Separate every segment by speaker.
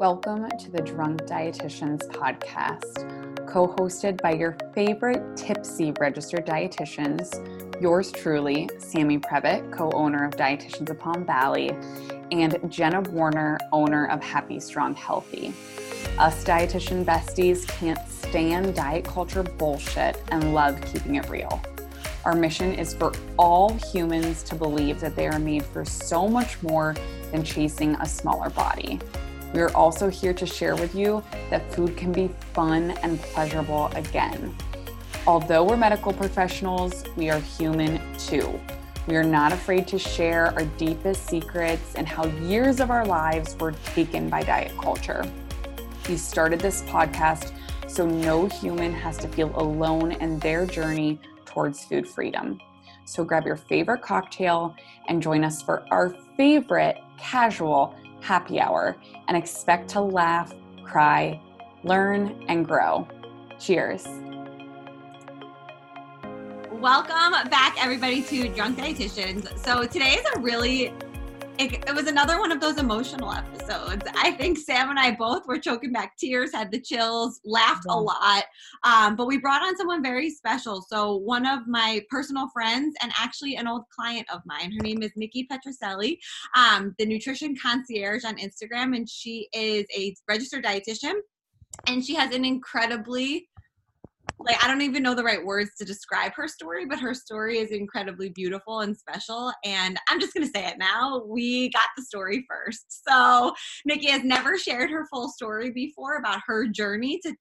Speaker 1: Welcome to the Drunk Dietitians podcast, co hosted by your favorite tipsy registered dietitians, yours truly, Sammy Previtt, co owner of Dietitians of Palm Valley, and Jenna Warner, owner of Happy Strong Healthy. Us dietitian besties can't stand diet culture bullshit and love keeping it real. Our mission is for all humans to believe that they are made for so much more than chasing a smaller body. We are also here to share with you that food can be fun and pleasurable again. Although we're medical professionals, we are human too. We are not afraid to share our deepest secrets and how years of our lives were taken by diet culture. We started this podcast so no human has to feel alone in their journey towards food freedom. So grab your favorite cocktail and join us for our favorite casual happy hour and expect to laugh, cry, learn, and grow. Cheers.
Speaker 2: Welcome back, everybody, to Drunk Dietitians. So, today is a really it, it, was another one of those emotional episodes. I think Sam and I both were choking back tears, had the chills, laughed yeah. a lot. Um, but we brought on someone very special. So one of my personal friends and actually an old client of mine. Her name is Nikki Petrocelli, um, the nutrition concierge on Instagram, and she is a registered dietitian. And she has an incredibly like I don't even know the right words to describe her story, but her story is incredibly beautiful and special. And I'm just gonna say it now. We got the story first. So Nikki has never shared her full story before about her journey to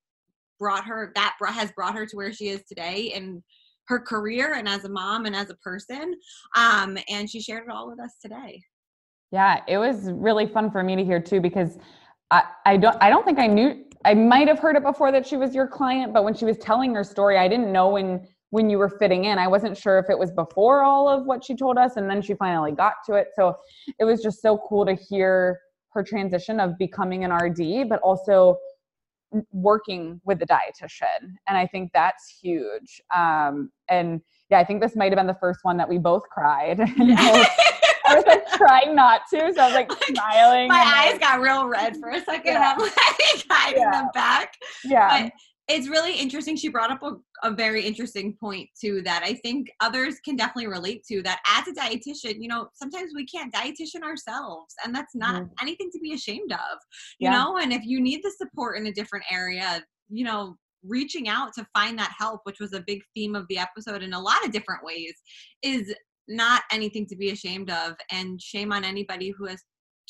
Speaker 2: brought her that has brought her to where she is today in her career and as a mom and as a person. Um, and she shared it all with us today.
Speaker 1: Yeah, it was really fun for me to hear too because I, I don't I don't think I knew I might have heard it before that she was your client, but when she was telling her story, I didn't know when when you were fitting in. I wasn't sure if it was before all of what she told us and then she finally got to it. So it was just so cool to hear her transition of becoming an RD, but also working with the dietitian. And I think that's huge. Um, and yeah, I think this might have been the first one that we both cried. I was like trying not to, so I was like, like smiling.
Speaker 2: My eyes like, got real red for a second. Yeah. I'm like hiding yeah. them back.
Speaker 1: Yeah. But
Speaker 2: it's really interesting. She brought up a, a, very interesting point too that I think others can definitely relate to. That as a dietitian, you know, sometimes we can't dietitian ourselves, and that's not mm. anything to be ashamed of. You yeah. know, and if you need the support in a different area, you know, reaching out to find that help, which was a big theme of the episode in a lot of different ways, is not anything to be ashamed of and shame on anybody who has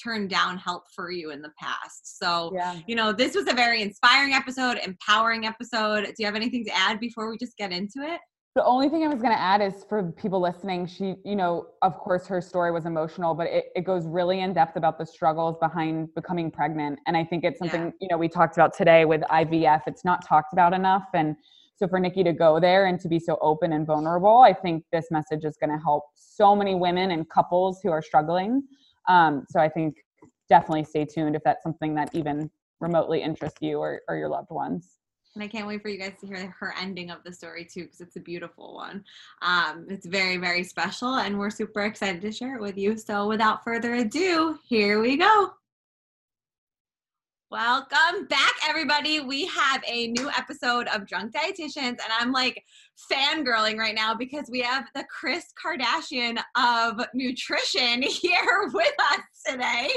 Speaker 2: turned down help for you in the past. So, yeah. you know, this was a very inspiring episode, empowering episode. Do you have anything to add before we just get into it?
Speaker 1: The only thing I was going to add is for people listening, she, you know, of course, her story was emotional, but it, it goes really in depth about the struggles behind becoming pregnant. And I think it's something, yeah. you know, we talked about today with IVF. It's not talked about enough. And so for Nikki to go there and to be so open and vulnerable, I think this message is going to help so many women and couples who are struggling. Um, so I think definitely stay tuned if that's something that even remotely interests you or, or your loved ones.
Speaker 2: And I can't wait for you guys to hear her ending of the story too, because it's a beautiful one. Um, it's very, very special, and we're super excited to share it with you. So, without further ado, here we go. Welcome back, everybody. We have a new episode of Drunk Dietitians, and I'm like fangirling right now because we have the Kris Kardashian of nutrition here with us today.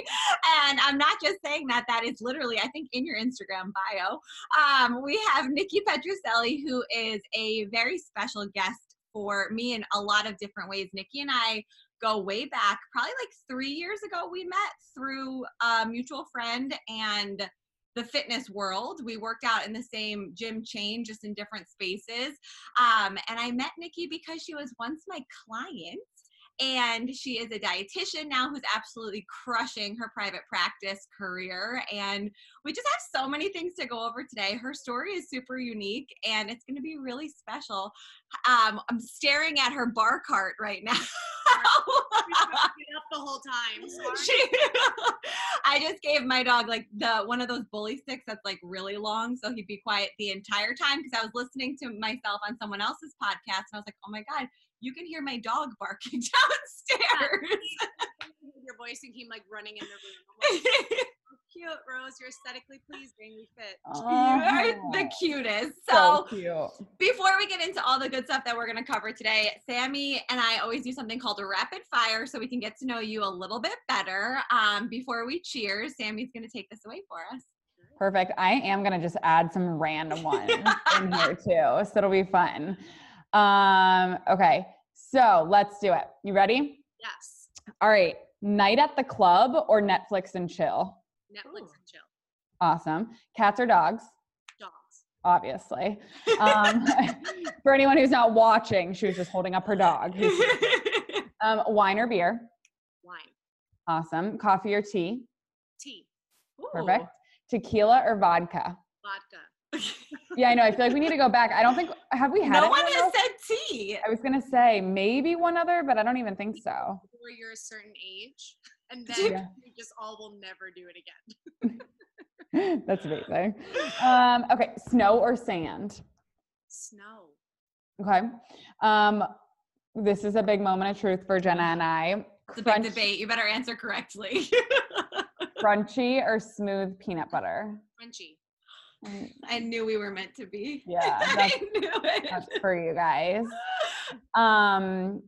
Speaker 2: And I'm not just saying that, that is literally, I think, in your Instagram bio. Um, we have Nikki Petrocelli, who is a very special guest for me in a lot of different ways. Nikki and I go way back, probably like three years ago, we met through a mutual friend and the fitness world. We worked out in the same gym chain, just in different spaces. Um, and I met Nikki because she was once my client and she is a dietitian now who's absolutely crushing her private practice career and we just have so many things to go over today. Her story is super unique and it's going to be really special. Um, i'm staring at her bar cart right now.
Speaker 3: Up the whole time. She,
Speaker 2: I just gave my dog like the one of those bully sticks that's like really long, so he'd be quiet the entire time because I was listening to myself on someone else's podcast, and I was like, oh my god, you can hear my dog barking downstairs.
Speaker 3: Your voice and came like running in the room. Like,
Speaker 2: cute.
Speaker 3: Rose. You're aesthetically pleasing. We fit.
Speaker 2: You are the
Speaker 1: Oh,
Speaker 2: cutest.
Speaker 1: So
Speaker 2: So,
Speaker 1: cute.
Speaker 2: before we get into all the good stuff that we're going to cover today, Sammy and I always do something called a rapid fire so we can get to know you a little bit better. Um, before we cheers, Sammy's going to take this away for us.
Speaker 1: Perfect. I am gonna just add some random ones in here too, so it'll be fun. Um, okay, so let's do it. You ready?
Speaker 3: Yes.
Speaker 1: All right. Night at the club or Netflix and chill?
Speaker 3: Netflix
Speaker 2: Ooh.
Speaker 3: and chill.
Speaker 1: Awesome. Cats or dogs?
Speaker 3: Dogs.
Speaker 1: Obviously. Um, for anyone who's not watching, she was just holding up her dog. Um, wine or beer?
Speaker 3: Wine.
Speaker 1: Awesome. Coffee or tea?
Speaker 3: Tea.
Speaker 1: Perfect. Tequila or vodka?
Speaker 3: Vodka.
Speaker 1: Yeah, I know. I feel like we need to go back. I don't think have we had
Speaker 2: no one has
Speaker 1: else?
Speaker 2: said tea.
Speaker 1: I was gonna say maybe one other, but I don't even think so.
Speaker 3: Before you're a certain age, and then
Speaker 1: Yeah.
Speaker 3: you just all will never do it again.
Speaker 1: That's amazing. Um, okay, snow or sand?
Speaker 3: Snow.
Speaker 1: Okay. Um, this is a big moment of truth for Jenna and I.
Speaker 2: It's a big debate. You better answer correctly.
Speaker 1: Crunchy or smooth peanut butter?
Speaker 3: Crunchy.
Speaker 2: I knew we were meant to be.
Speaker 1: Yeah,
Speaker 2: I
Speaker 1: that's,
Speaker 2: knew it.
Speaker 1: that's for you guys. Um,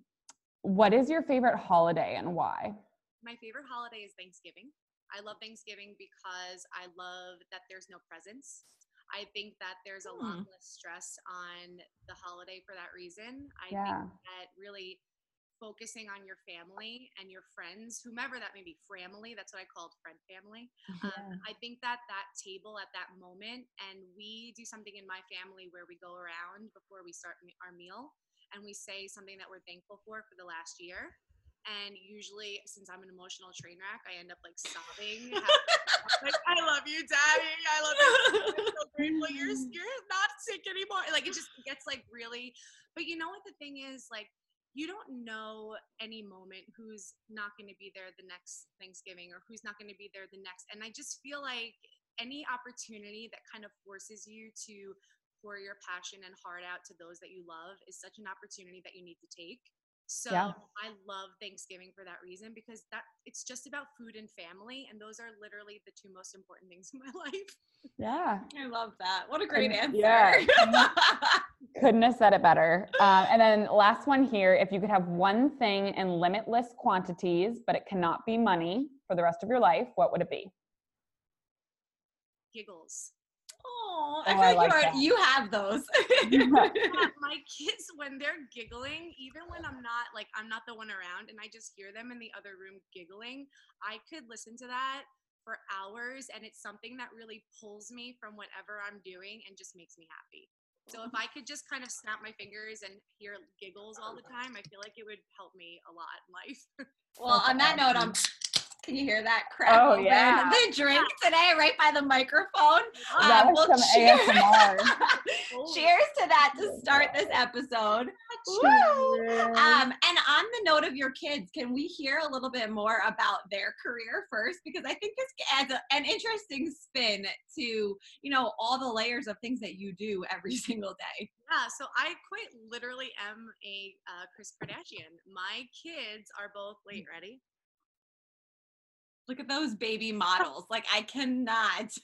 Speaker 1: what is your favorite holiday and why?
Speaker 3: My favorite holiday is Thanksgiving. I love Thanksgiving because I love that there's no presents. I think that there's a lot
Speaker 2: Hmm.
Speaker 3: less stress on the holiday for that reason. I
Speaker 1: Yeah.
Speaker 3: think that really focusing on your family and your friends, whomever that may be, family, that's what I called friend family. Um, I think that that table at that moment, and we do something in my family where we go around before we start our meal and we say something that we're thankful for for the last year. And usually, since I'm an emotional train wreck, I end up like sobbing. like, I love you, Daddy. I love you. I'm so grateful you're you're not sick anymore. Like it just gets like really. But you know what the thing is, like you don't know any moment who's not going to be there the next Thanksgiving or who's not going to be there the next. And I just feel like any opportunity that kind of forces you to pour your passion and heart out to those that you love is such an opportunity that you need to take. So
Speaker 1: Yeah.
Speaker 3: I love Thanksgiving for that reason because that it's just about food and family and those are literally the two most important things in my life.
Speaker 1: Yeah.
Speaker 2: I love that. What a great
Speaker 1: And-
Speaker 2: answer.
Speaker 1: yeah. Couldn't have said it better. Um, and then last one here, if you could have one thing in limitless quantities, but it cannot be money for the rest of your life, what would it be?
Speaker 3: Giggles.
Speaker 2: Oh, I
Speaker 1: I
Speaker 2: feel like,
Speaker 1: like
Speaker 2: you, are,
Speaker 1: that.
Speaker 2: you have those.
Speaker 3: Yeah, my kids when they're giggling even when i'm not like i'm not the one around and i just hear them in the other room giggling i could listen to that for hours and it's something that really pulls me from whatever i'm doing and just makes me happy so if i could just kind of snap my fingers and hear giggles all the time i feel like it would help me a lot in life
Speaker 2: well, on that note,
Speaker 1: awesome.
Speaker 2: Can you hear that crack?
Speaker 1: Oh, yeah.
Speaker 2: The drink today, right by the microphone.
Speaker 1: That
Speaker 2: Um, well,
Speaker 1: some
Speaker 2: cheers.
Speaker 1: ASMR.
Speaker 2: Cheers to that to start this episode. Woo! Um, and on the note of your kids, can we hear a little bit more about their career first? Because I think this adds a, an interesting spin to you know all the layers of things that you do every single day.
Speaker 3: Yeah, so I quite literally am a uh, Kris Kardashian. My kids are both wait, ready?
Speaker 2: Look at those baby models. Like I cannot.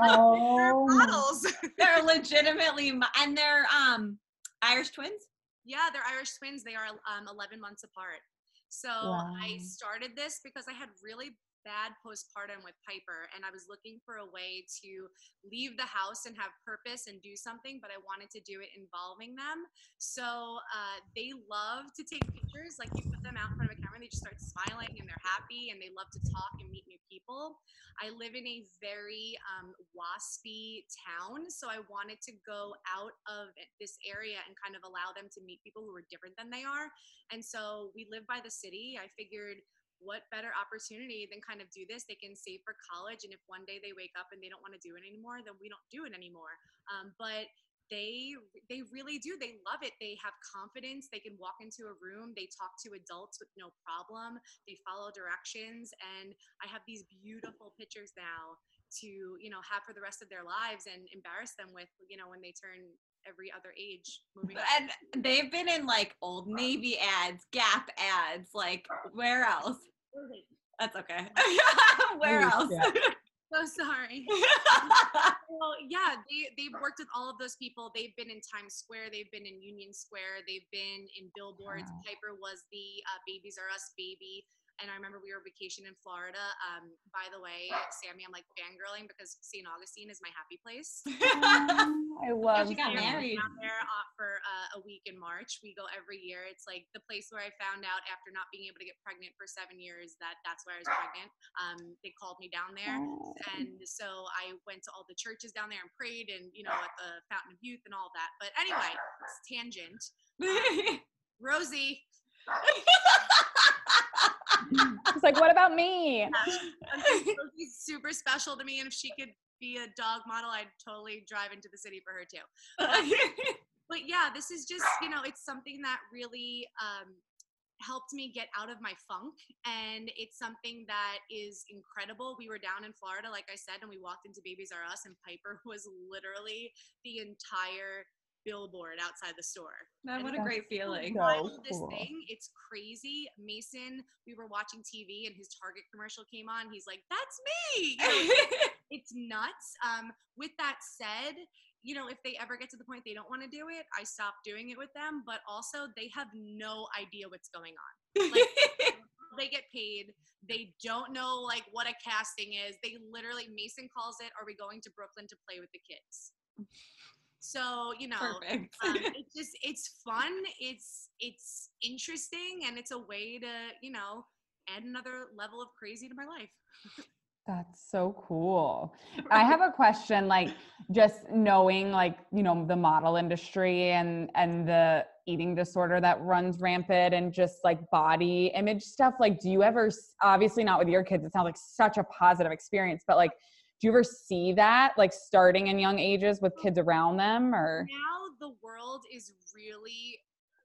Speaker 1: Oh,
Speaker 3: Models.
Speaker 2: they're legitimately mo- and they're um Irish twins.
Speaker 3: Yeah, they're Irish twins. They are um, 11 months apart. So I started this because I had really bad postpartum with Piper, and I was looking for a way to leave the house and have purpose and do something, but I wanted to do it involving them. So uh, they love to take pictures. Like you put them out in front of a camera, and they just start smiling and they're happy, and they love to talk and meet new people. I live in a very um, waspy town, so I wanted to go out of this area and kind of allow them to meet people who are different than they are. And so we live by the city. I figured, what better opportunity than kind of do this? They can save for college, and if one day they wake up and they don't want to do it anymore, then we don't do it anymore. Um, but they they really do. They love it. They have confidence. They can walk into a room. They talk to adults with no problem. They follow directions. And i have these beautiful pictures now to you know have for the rest of their lives and embarrass them with you know when they turn every other age moving up.
Speaker 2: And they've been in like old Navy ads, Gap ads, like where else? That's okay. where else?
Speaker 3: so sorry. well, yeah, they they've worked with all of those people. They've been in Times Square. They've been in Union Square. They've been in billboards.
Speaker 4: Wow.
Speaker 3: Piper was the uh, Babies R Us baby. And I remember we were vacation in Florida. Um, by the way, Sammy, I'm like fangirling because St. Augustine is my happy place.
Speaker 4: I love.
Speaker 2: she got
Speaker 3: Yeah,
Speaker 2: married.
Speaker 3: Down there uh, for uh, a week in March. We go every year. It's like the place where I found out after not being able to get pregnant for seven years that that's where I was pregnant. Um, they called me down there,
Speaker 4: Oh.
Speaker 3: and so I went to all the churches down there and prayed, and you know at the Fountain of Youth and all that. But anyway, it's tangent. Rosie,
Speaker 4: It's like, what about me?
Speaker 3: Rosie's super special to me, and if she could be a dog model, I'd totally drive into the city for her too. but yeah, this is just, you know, it's something that really um, helped me get out of my funk. And it's something that is incredible. We were down in Florida, like I said, and we walked into Babies R Us, and Piper was literally the entire billboard outside the store.
Speaker 2: Man, what a great feeling.
Speaker 4: so
Speaker 3: Wild, this
Speaker 4: cool.
Speaker 3: thing, it's crazy. Mason, we were watching TV and his Target commercial came on. He's like, "That's me." It's nuts. Um, with that said, you know, if they ever get to the point they don't want to do it, I stop doing it with them. But also, they have no idea what's going on. Like, they get paid. They don't know like what a casting is. They literally Mason calls it, "Are we going to Brooklyn to play with the kids?" So you know, um, it's just it's fun. It's it's interesting, and it's a way to you know add another level of crazy to my life.
Speaker 4: That's so cool. I have a question like just knowing like, you know, the model industry and and the eating disorder that runs rampant and just like body image stuff like do you ever obviously not with your kids it sounds like such a positive experience but like do you ever see that like starting in young ages with kids around them or
Speaker 3: now the world is really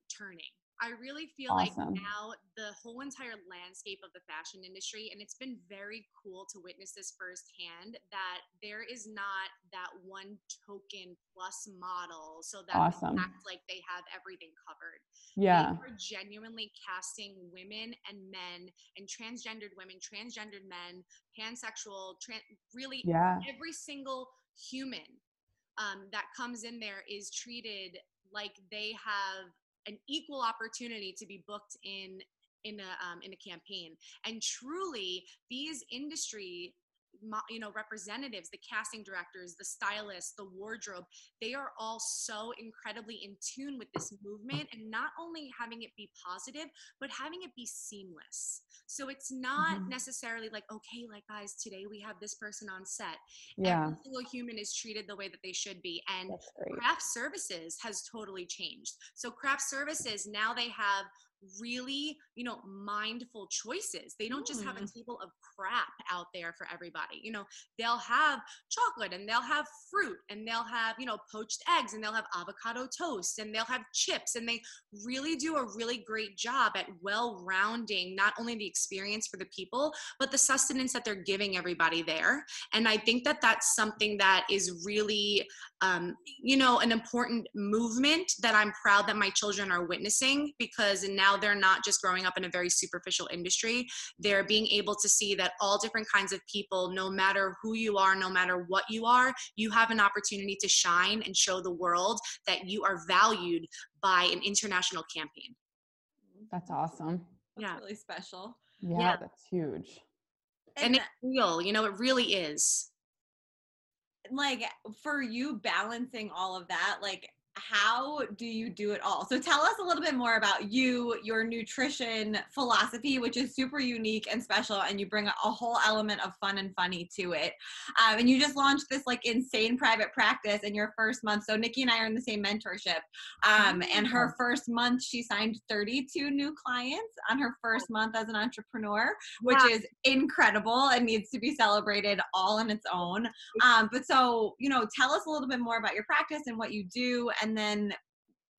Speaker 3: turning. I really feel
Speaker 4: Awesome.
Speaker 3: like now the whole entire landscape of the fashion industry, and it's been very cool to witness this firsthand, that there is not that one token plus model so that
Speaker 4: Awesome.
Speaker 3: they act like they have everything covered.
Speaker 4: yeah
Speaker 3: are genuinely casting women and men and transgendered women, transgendered men, pansexual, tran- really
Speaker 4: yeah
Speaker 3: every single human um, that comes in there is treated like they have an equal opportunity to be booked in in a um, in a campaign. And truly these industry you know representatives the casting directors the stylists the wardrobe they are all so incredibly in tune with this movement and not only having it be positive but having it be seamless. So it's not
Speaker 4: Mhm.
Speaker 3: necessarily like okay like guys today we have this person on set.
Speaker 4: Yeah.
Speaker 3: every single human is treated the way that they should be and craft services has totally changed. So craft services now they have really you know mindful choices. They don't just have a
Speaker 2: Mm.
Speaker 3: table of crap out there for everybody. You know they'll have chocolate and they'll have fruit and they'll have you know poached eggs and they'll have avocado toast and they'll have chips and they really do a really great job at well rounding not only the experience for the people but the sustenance that they're giving everybody there. And i think that that's something that is really um, you know an important movement that i'm proud that my children are witnessing because now they're not just growing up in a very superficial industry they're being able to see that all different kinds of people no matter who you are no matter what you are you have an opportunity to shine and show the world that you are valued by an international campaign
Speaker 4: that's awesome
Speaker 2: That's
Speaker 3: Yeah.
Speaker 2: really special.
Speaker 4: yeah,
Speaker 3: Yeah.
Speaker 4: that's huge
Speaker 3: and it's real you know it really is
Speaker 2: like for you balancing all of that like how do you do it all? So tell us a little bit more about you your nutrition philosophy which is super unique and special and you bring a whole element of fun and funny to it. Um, and you just launched this like insane private practice in your first month. So nikki and i are in the same mentorship. Um, and her first month she signed 32 new clients on her first month as an entrepreneur which
Speaker 3: Wow.
Speaker 2: is incredible. And needs to be celebrated all on its own. Um, but so, you know, tell us a little bit more about your practice and what you do. And then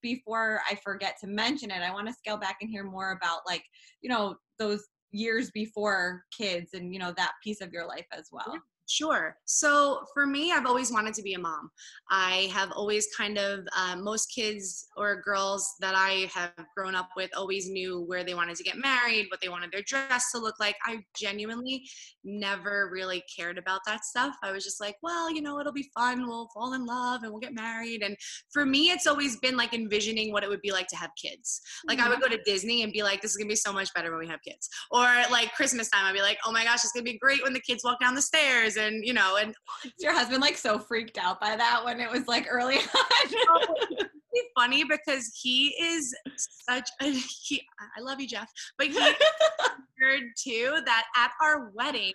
Speaker 2: before I forget to mention it, I want to scale back and hear more about like, you know, those years before kids and, you know, that piece of your life as well.
Speaker 3: Sure. So for me, I've always wanted to be a mom. I have always kind of, uh, most kids or girls that I have grown up with always knew where they wanted to get married, what they wanted their dress to look like. I genuinely never really cared about that stuff. I was just like, well, you know, it'll be fun. We'll fall in love and we'll get married. And for me, it's always been like envisioning what it would be like to have kids. Like I would go to Disney and be like, this is going to be so much better when we have kids. Or like Christmas time, I'd be like, oh my gosh, it's going to be great when the kids walk down the stairs and you know and
Speaker 2: your husband like so freaked out by that when it was like early
Speaker 3: on funny because he is such a he i love you jeff but he heard too that at our wedding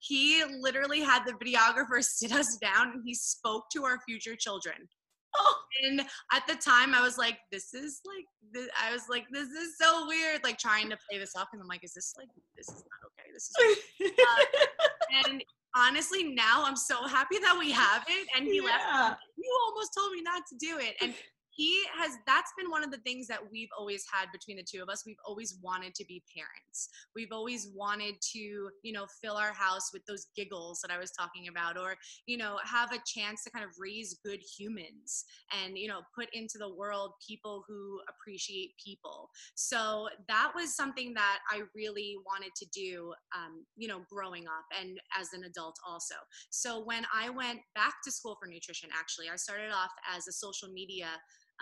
Speaker 3: he literally had the videographer sit us down and he spoke to our future children Oh. And at the time, I was like, "This is like," this, I was like, "This is so weird." Like trying to play this off, and I'm like, "Is this like this is not okay? This is." Uh, and honestly, now I'm so happy that we have it. And he yeah. left. You almost told me not to do it. And he has that's been one of the things that we've always had between the two of us. We've always wanted to be parents. We've always wanted to you know fill our house with those giggles that i was talking about or you know have a chance to kind of raise good humans and you know put into the world people who appreciate people. So that was something that i really wanted to do um, you know growing up and as an adult also. So when i went back to school for nutrition actually i started off as a social media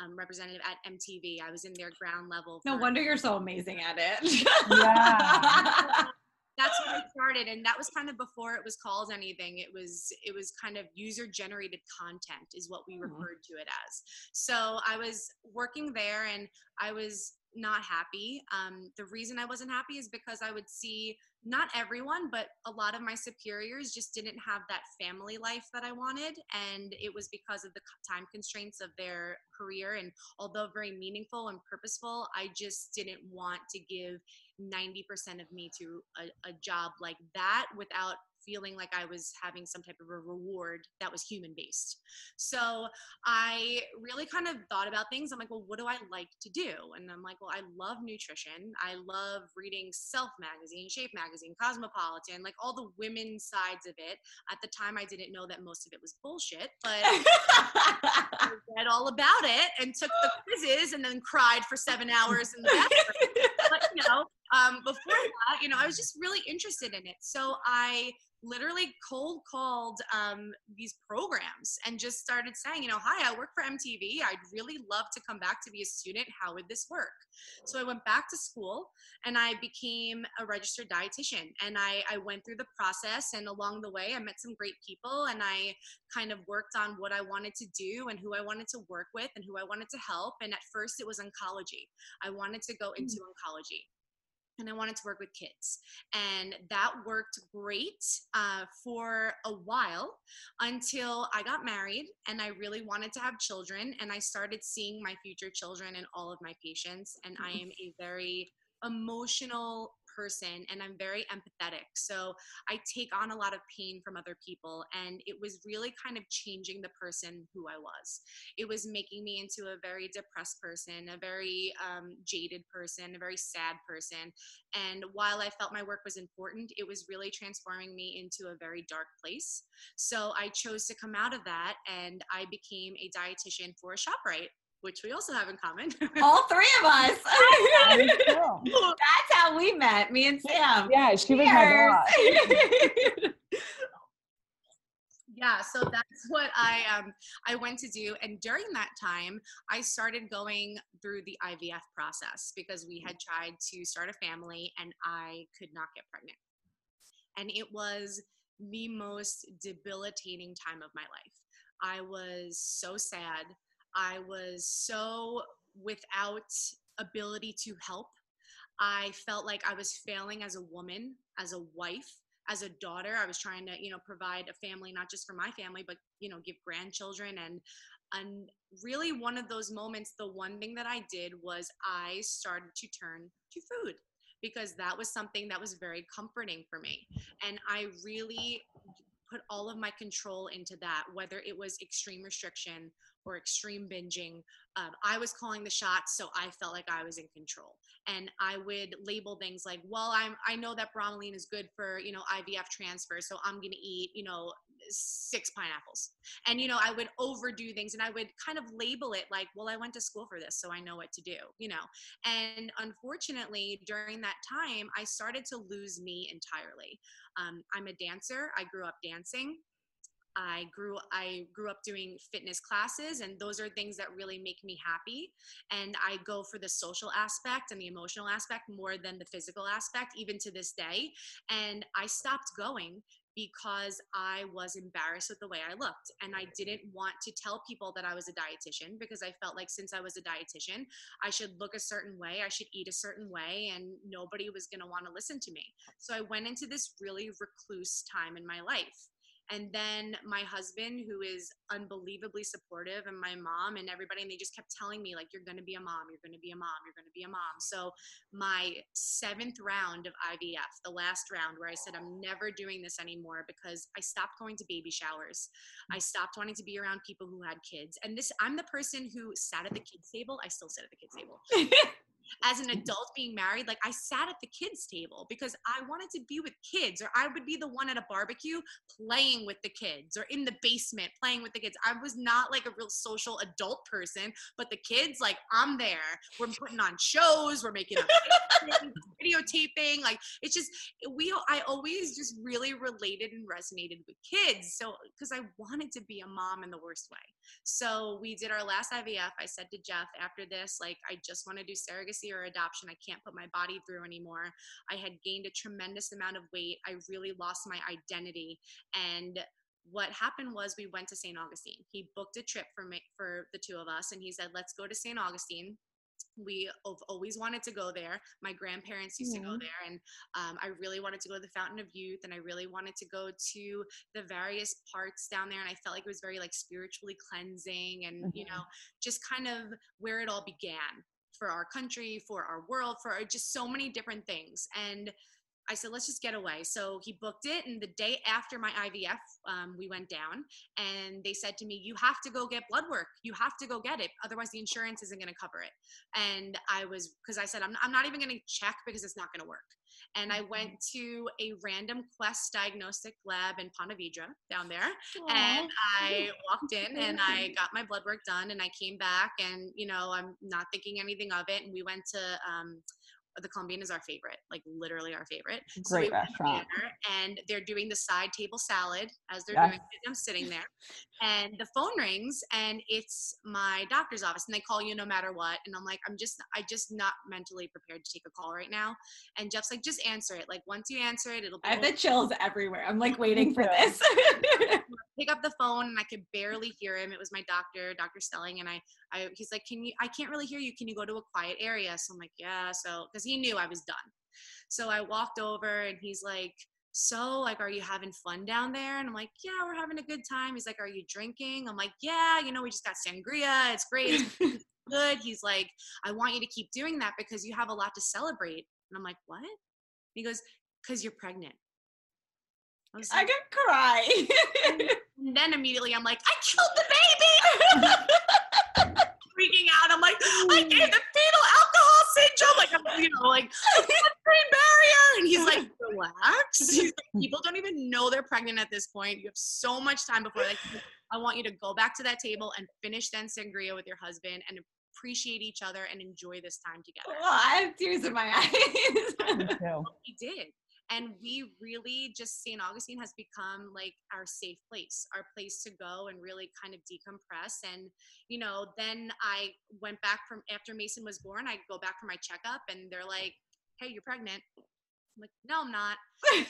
Speaker 3: um, representative at MTV. I was in their ground level.
Speaker 2: No wonder you're so amazing at it.
Speaker 3: yeah. That's when I started, and that was kind of before it was called anything. It was it was kind of user generated content is what we mm-hmm. referred to it as. So I was working there, and I was not happy. Um, the reason I wasn't happy is because I would see not everyone, but a lot of my superiors just didn't have that family life that I wanted. And it was because of the time constraints of their career. And although very meaningful and purposeful, I just didn't want to give 90% of me to a, a job like that without feeling like I was having some type of a reward that was human based. So I really kind of thought about things. I'm like, well, what do I like to do? And I'm like, well, I love nutrition. I love reading Self Magazine, Shape Magazine, Cosmopolitan, like all the women's sides of it. At the time, I didn't know that most of it was bullshit, but I read all about it and took the quizzes and then cried for seven hours in the bathroom. but you know, um, before that, you know, I was just really interested in it. So I literally cold called um, these programs and just started saying, you know, hi, I work for MTV. I'd really love to come back to be a student. How would this work? So I went back to school and I became a registered dietitian. And I, I went through the process. And along the way, I met some great people and I kind of worked on what I wanted to do and who I wanted to work with and who I wanted to help. And at first, it was oncology. I wanted to go into mm. oncology and I wanted to work with kids. And that worked great uh, for a while until I got married and I really wanted to have children. And I started seeing my future children and all of my patients. And I am a very emotional person and I'm very empathetic. So I take on a lot of pain from other people. And it was really kind of changing the person who I was. It was making me into a very depressed person, a very um, jaded person, a very sad person. And while I felt my work was important, it was really transforming me into a very dark place. So I chose to come out of that and I became a dietitian for a ShopRite which we also have in common.
Speaker 2: All three of us. That's how we met, me and Sam.
Speaker 1: Yeah, she was Cheers. my
Speaker 3: boss. yeah so that's what i um i went to do and during that time i started going through the ivf process because we had tried to start a family and i could not get pregnant and it was the most debilitating time of my life i was so sad I was so without ability to help. I felt like I was failing as a woman, as a wife, as a daughter. I was trying to, you know, provide a family not just for my family, but you know, give grandchildren and and really one of those moments the one thing that I did was I started to turn to food because that was something that was very comforting for me. And I really put all of my control into that, whether it was extreme restriction or extreme binging, um, I was calling the shots, so I felt like I was in control. And I would label things like, "Well, I'm I know that bromelain is good for you know IVF transfer, so I'm gonna eat you know six pineapples." And you know I would overdo things, and I would kind of label it like, "Well, I went to school for this, so I know what to do," you know. And unfortunately, during that time, I started to lose me entirely. Um, I'm a dancer. I grew up dancing. I grew I grew up doing fitness classes and those are things that really make me happy and I go for the social aspect and the emotional aspect more than the physical aspect even to this day and I stopped going because I was embarrassed with the way I looked. And I didn't want to tell people that I was a dietitian because I felt like since I was a dietitian, I should look a certain way, I should eat a certain way, and nobody was going to want to listen to me. So I went into this really recluse time in my life and then my husband who is unbelievably supportive and my mom and everybody and they just kept telling me like you're going to be a mom you're going to be a mom you're going to be a mom. So my seventh round of ivf the last round where i said i'm never doing this anymore because i stopped going to baby showers. I stopped wanting to be around people who had kids. And this i'm the person who sat at the kids table. I still sit at the kids table as an mm-hmm. adult being married, like I sat at the kids' table because I wanted to be with kids, or I would be the one at a barbecue playing with the kids, or in the basement playing with the kids. I was not like a real social adult person, but the kids, like I'm there. We're putting on shows, we're making videotaping. Like it's just we. I always just really related and resonated with kids. So because I wanted to be a mom in the worst way. So we did our last IVF. I said to Jeff after this, like I just want to do surrogacy surrogacy or adoption. I can't put my body through anymore. I had gained a tremendous amount of weight. I really lost my identity. And what happened was we went to St. Augustine. He booked a trip for me for the two of us and he said, "Let's go to St. Augustine." we have always wanted to go there. My grandparents used to go there, and um, I really wanted to go to the Fountain of Youth, and I really wanted to go to the various parts down there. And I felt like it was very like spiritually cleansing, and mm-hmm. you know, just kind of where it all began for our country, for our world, for just so many different things. And I said, let's just get away. So he booked it. And the day after my IVF, um, we went down and they said to me, you have to go get blood work. You have to go get it. Otherwise, the insurance isn't going to cover it. And I was, because I said, I'm, I'm not even going to check because it's not going to work and I went mm-hmm. to a random Quest diagnostic lab in Ponte Vedra down there. Aww. And I walked in and I got my blood work done and I came back and, you know, I'm not thinking anything of it. And we went to um, the Colombian is our favorite, like literally our favorite.
Speaker 1: Great so restaurant.
Speaker 3: and they're doing the side table salad as they're yes. doing it. I'm sitting there, and the phone rings, and it's my doctor's office, and they call you no matter what. And I'm like, I'm just, I just not mentally prepared to take a call right now. And Jeff's like, just answer it. Like once you answer it, it'll be.
Speaker 2: I have the chills everywhere. I'm like waiting for this.
Speaker 3: pick up the phone, and I could barely hear him. It was my doctor, Dr. Stelling, and I, I, he's like, can you? I can't really hear you. Can you go to a quiet area? So I'm like, yeah. So because he knew I was done. So I walked over and he's like, so like are you having fun down there and i'm like yeah we're having a good time he's like are you drinking i'm like yeah you know we just got sangria it's great it's good he's like i want you to keep doing that because you have a lot to celebrate and i'm like what he goes because you're pregnant
Speaker 2: I, like, I could cry.
Speaker 3: And then immediately i'm like i killed the baby! Freaking out. I'm like i gave the fetal alcohol syndrome. Like I'm, you know like brain barrier. And he's like relax. He's like, people don't even know they're pregnant at this point. You have so much time before like i want you to go back to that table and finish then sangria with your husband and appreciate each other and enjoy this time together.
Speaker 2: Well, i have tears in my eyes.
Speaker 3: He did and we really just st augustine has become like our safe place our place to go and really kind of decompress. And you know then i went back from after mason was born i go back for my checkup and they're like hey you're pregnant. I'm like no i'm not.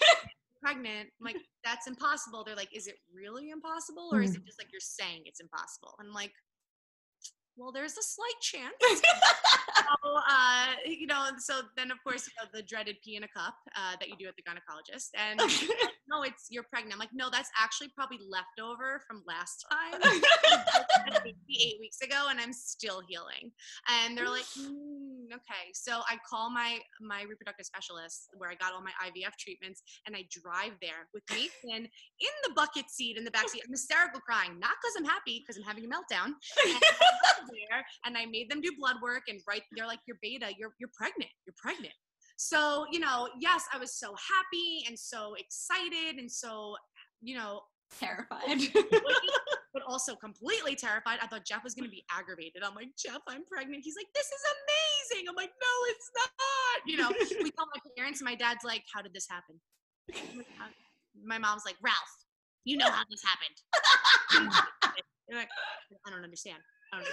Speaker 3: Pregnant. I'm like that's impossible. They're like is it really impossible or is it mm. just like you're saying it's impossible? I'm like well, there's a slight chance. so, uh, you know, so then of course you know, the dreaded pee in a cup uh, that you do at the gynecologist, and no, it's you're pregnant. I'm like, no, that's actually probably leftover from last time, eight weeks ago, and I'm still healing. And they're like, mm, Mm, okay. So I call my my reproductive specialist where I got all my IVF treatments, and I drive there with Nathan in the bucket seat in the back seat. I'm hysterical crying, not because I'm happy, because I'm having a meltdown. And I there, and I made them do blood work, and right, they're like, "You're beta. You're you're pregnant. You're pregnant." So you know, yes, I was so happy and so excited and so you know
Speaker 2: Terrified.
Speaker 3: but also completely terrified. I thought Jeff was going to be aggravated. I'm like, Jeff, I'm pregnant. He's like, this is amazing. I'm like, no, it's not. You know, we call my parents, my dad's like, how did this happen? My mom's like, Ralph, you know how this happened. like, I don't understand. I don't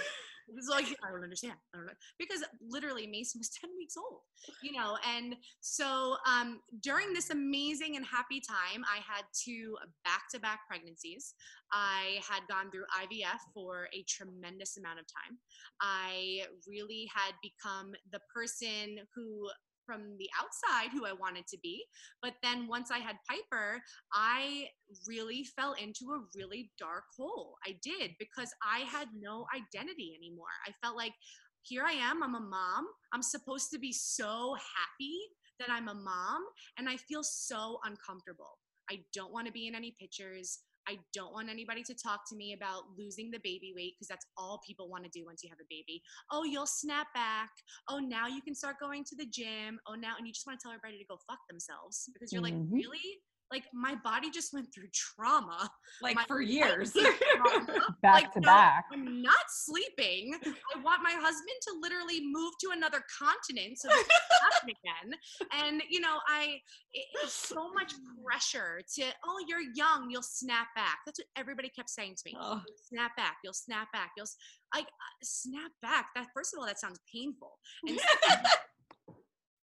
Speaker 3: know. It's like I don't understand. I don't know because literally Mason was ten weeks old, you know, and so um, during this amazing and happy time, I had two back-to-back pregnancies. I had gone through IVF for a tremendous amount of time. I really had become the person who from the outside who I wanted to be. But then once I had Piper, I really fell into a really dark hole. I did because I had no identity anymore. I felt like here I am, I'm a mom. I'm supposed to be so happy that I'm a mom, and I feel so uncomfortable. I don't want to be in any pictures. I don't want anybody to talk to me about losing the baby weight because that's all people want to do once you have a baby. Oh, you'll snap back. Oh, now you can start going to the gym. Oh, now, and you just want to tell everybody to go fuck themselves because you're
Speaker 1: Mhm.
Speaker 3: like, really? Like my body just went through trauma.
Speaker 2: like
Speaker 3: My-
Speaker 2: for years.
Speaker 3: Trauma.
Speaker 1: Back
Speaker 3: Like,
Speaker 1: to
Speaker 3: no,
Speaker 1: back.
Speaker 3: I'm not sleeping. I want my husband to literally move to another continent so that it can happen again. And you know, I it, it's so much pressure to oh, you're young, you'll snap back. That's what everybody kept saying to me.
Speaker 2: Oh.
Speaker 3: You'll snap back. You'll snap back. You'll like uh, snap back. That first of all, that sounds painful. And second,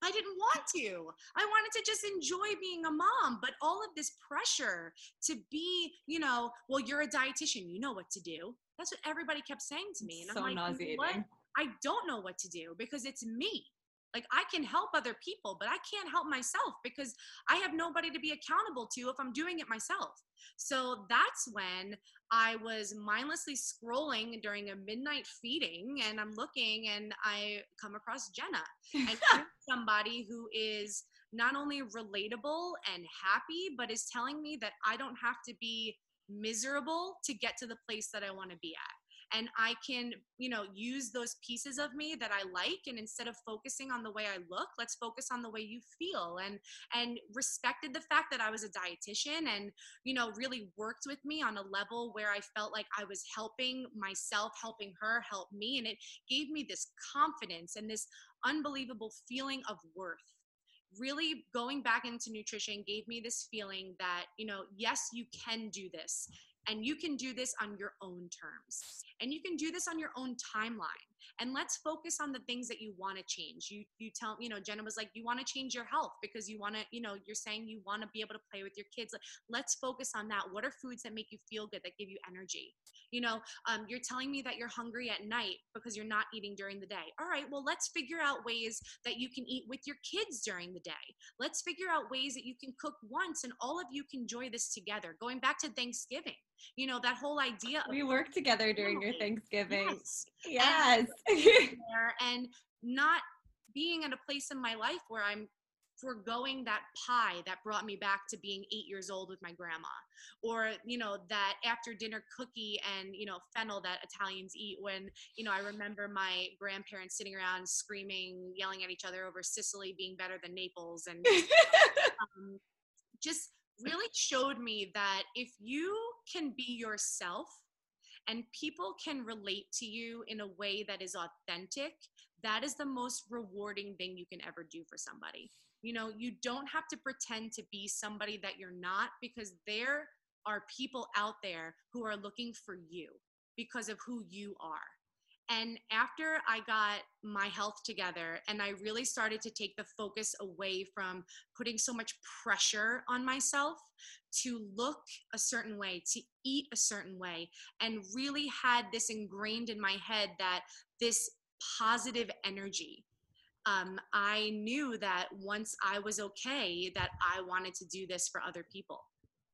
Speaker 3: I didn't want to. I wanted to just enjoy being a mom, but all of this pressure to be, you know, well, you're a dietitian, you know what to do. That's what everybody kept saying to me. And
Speaker 2: so
Speaker 3: I'm like, "You know what? I don't know what to do because it's me. Like I can help other people, but I can't help myself because I have nobody to be accountable to if I'm doing it myself. So that's when I was mindlessly scrolling during a midnight feeding and I'm looking and I come across Jenna and somebody who is not only relatable and happy, but is telling me that I don't have to be miserable to get to the place that I want to be at and I can, you know, use those pieces of me that I like and instead of focusing on the way I look, let's focus on the way you feel and and respected the fact that I was a dietitian and, you know, really worked with me on a level where I felt like I was helping myself, helping her, help me and it gave me this confidence and this unbelievable feeling of worth. Really going back into nutrition gave me this feeling that you know yes you can do this and you can do this on your own terms and you can do this on your own timeline. And let's focus on the things that you want to change. You you tell you know jenna was like you want to change your health because you want to you know you're saying you want to be able to play with your kids. Let's focus on that. What are foods that make you feel good that give you energy? You know um, you're telling me that you're hungry at night because you're not eating during the day. All right well let's figure out ways that you can eat with your kids during the day. Let's figure out ways that you can cook once and all of you can enjoy this together. Going back to thanksgiving you know that whole idea of
Speaker 2: we work together during your Thanksgiving.
Speaker 3: yes,
Speaker 2: Yes.
Speaker 3: there and not being at a place in my life where I'm foregoing that pie that brought me back to being eight years old with my grandma or you know that after dinner cookie and you know fennel that italians eat when you know i remember my grandparents sitting around screaming yelling at each other over sicily being better than naples and um, just really showed me that if you can be yourself and people can relate to you in a way that is authentic, that is the most rewarding thing you can ever do for somebody. You know, you don't have to pretend to be somebody that you're not because there are people out there who are looking for you because of who you are. And after I got my health together and I really started to take the focus away from putting so much pressure on myself to look a certain way, to eat a certain way, and really had this ingrained in my head that this positive energy. Um, I knew that once I was okay, that I wanted to do this for other people.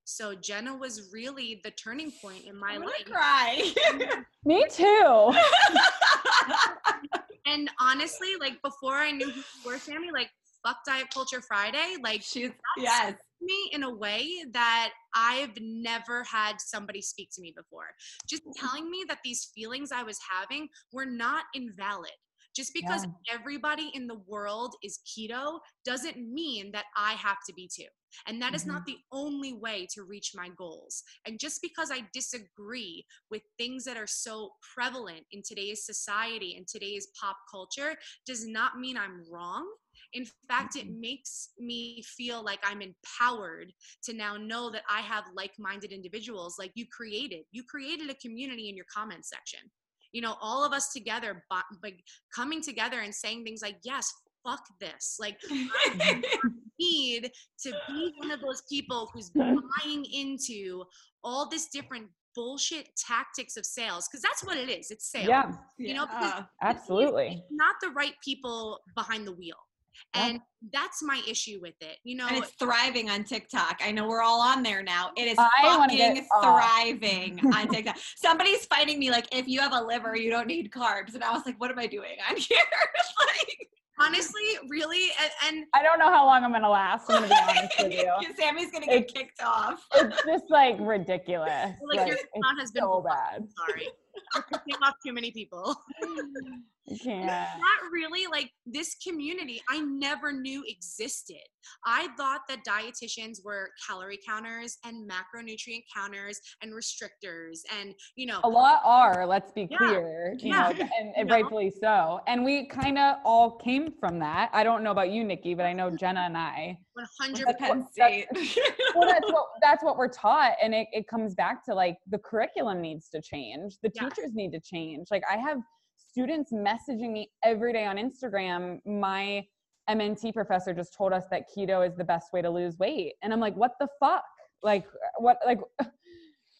Speaker 3: So Jenna was really the turning point in my
Speaker 2: I'm
Speaker 3: life.
Speaker 2: gonna cry.
Speaker 1: Me too.
Speaker 3: and honestly, like before I knew who you were, Sammy, like fuck Diet Culture Friday, like
Speaker 2: She's yes.
Speaker 3: me in a way that I've never had somebody speak to me before. Just mm-hmm. telling me that these feelings I was having were not invalid. Just because everybody in the world is keto doesn't mean that I have to be too. And that is not mm-hmm. the only way to reach my goals. And just because I disagree with things that are so prevalent in today's society and today's pop culture does not mean I'm wrong. In fact, it mm-hmm. makes me feel like I'm empowered to now know that I have like minded individuals like you created. You created a community in your comment section. You know, all of us together, like coming together and saying things like, yes, fuck this. Like, I need to be one of those people who's buying into all this different bullshit tactics of sales because that's what it is it's sales
Speaker 1: Yeah,
Speaker 3: you know
Speaker 2: Yeah.
Speaker 1: absolutely.
Speaker 3: not the right people behind the wheel
Speaker 1: Yeah.
Speaker 3: and that's my issue with it you know
Speaker 2: and it's thriving on TikTok. I know we're all on there now. It is
Speaker 1: I
Speaker 2: fucking
Speaker 1: get off.
Speaker 2: thriving on TikTok. Somebody's fighting me like, if you have a liver, you don't need carbs. And I was like, what am I doing? I'm here. like,
Speaker 3: honestly really and, and
Speaker 1: I don't know how long I'm gonna last. I'm gonna be honest with you.
Speaker 2: Sammy's gonna get
Speaker 1: It's-
Speaker 2: kicked off.
Speaker 1: It's just like ridiculous.
Speaker 3: like,
Speaker 1: Like,
Speaker 3: your
Speaker 1: it's
Speaker 3: has been
Speaker 1: so bad.
Speaker 3: sorry You're pissing off too many people that really like this community I never knew existed. I thought that dietitians were calorie counters and macronutrient counters and restrictors and you know
Speaker 1: A lot are, let's be
Speaker 3: Yeah.
Speaker 1: clear, you
Speaker 3: Yeah.
Speaker 1: know, and, rightfully so. And we kind of all came from that. I don't know about you, Nikki, but I know Jenna and I.
Speaker 3: 100
Speaker 1: That's
Speaker 2: Penn
Speaker 1: what-
Speaker 2: State.
Speaker 1: Well, that's what that's what we're taught, and it, it comes back to like the curriculum needs to change. The
Speaker 3: Yeah.
Speaker 1: teachers need to change. Like I have students messaging me every day on Instagram. My MNT professor just told us that keto is the best way to lose weight, and I'm like, what the fuck? Like what? Like.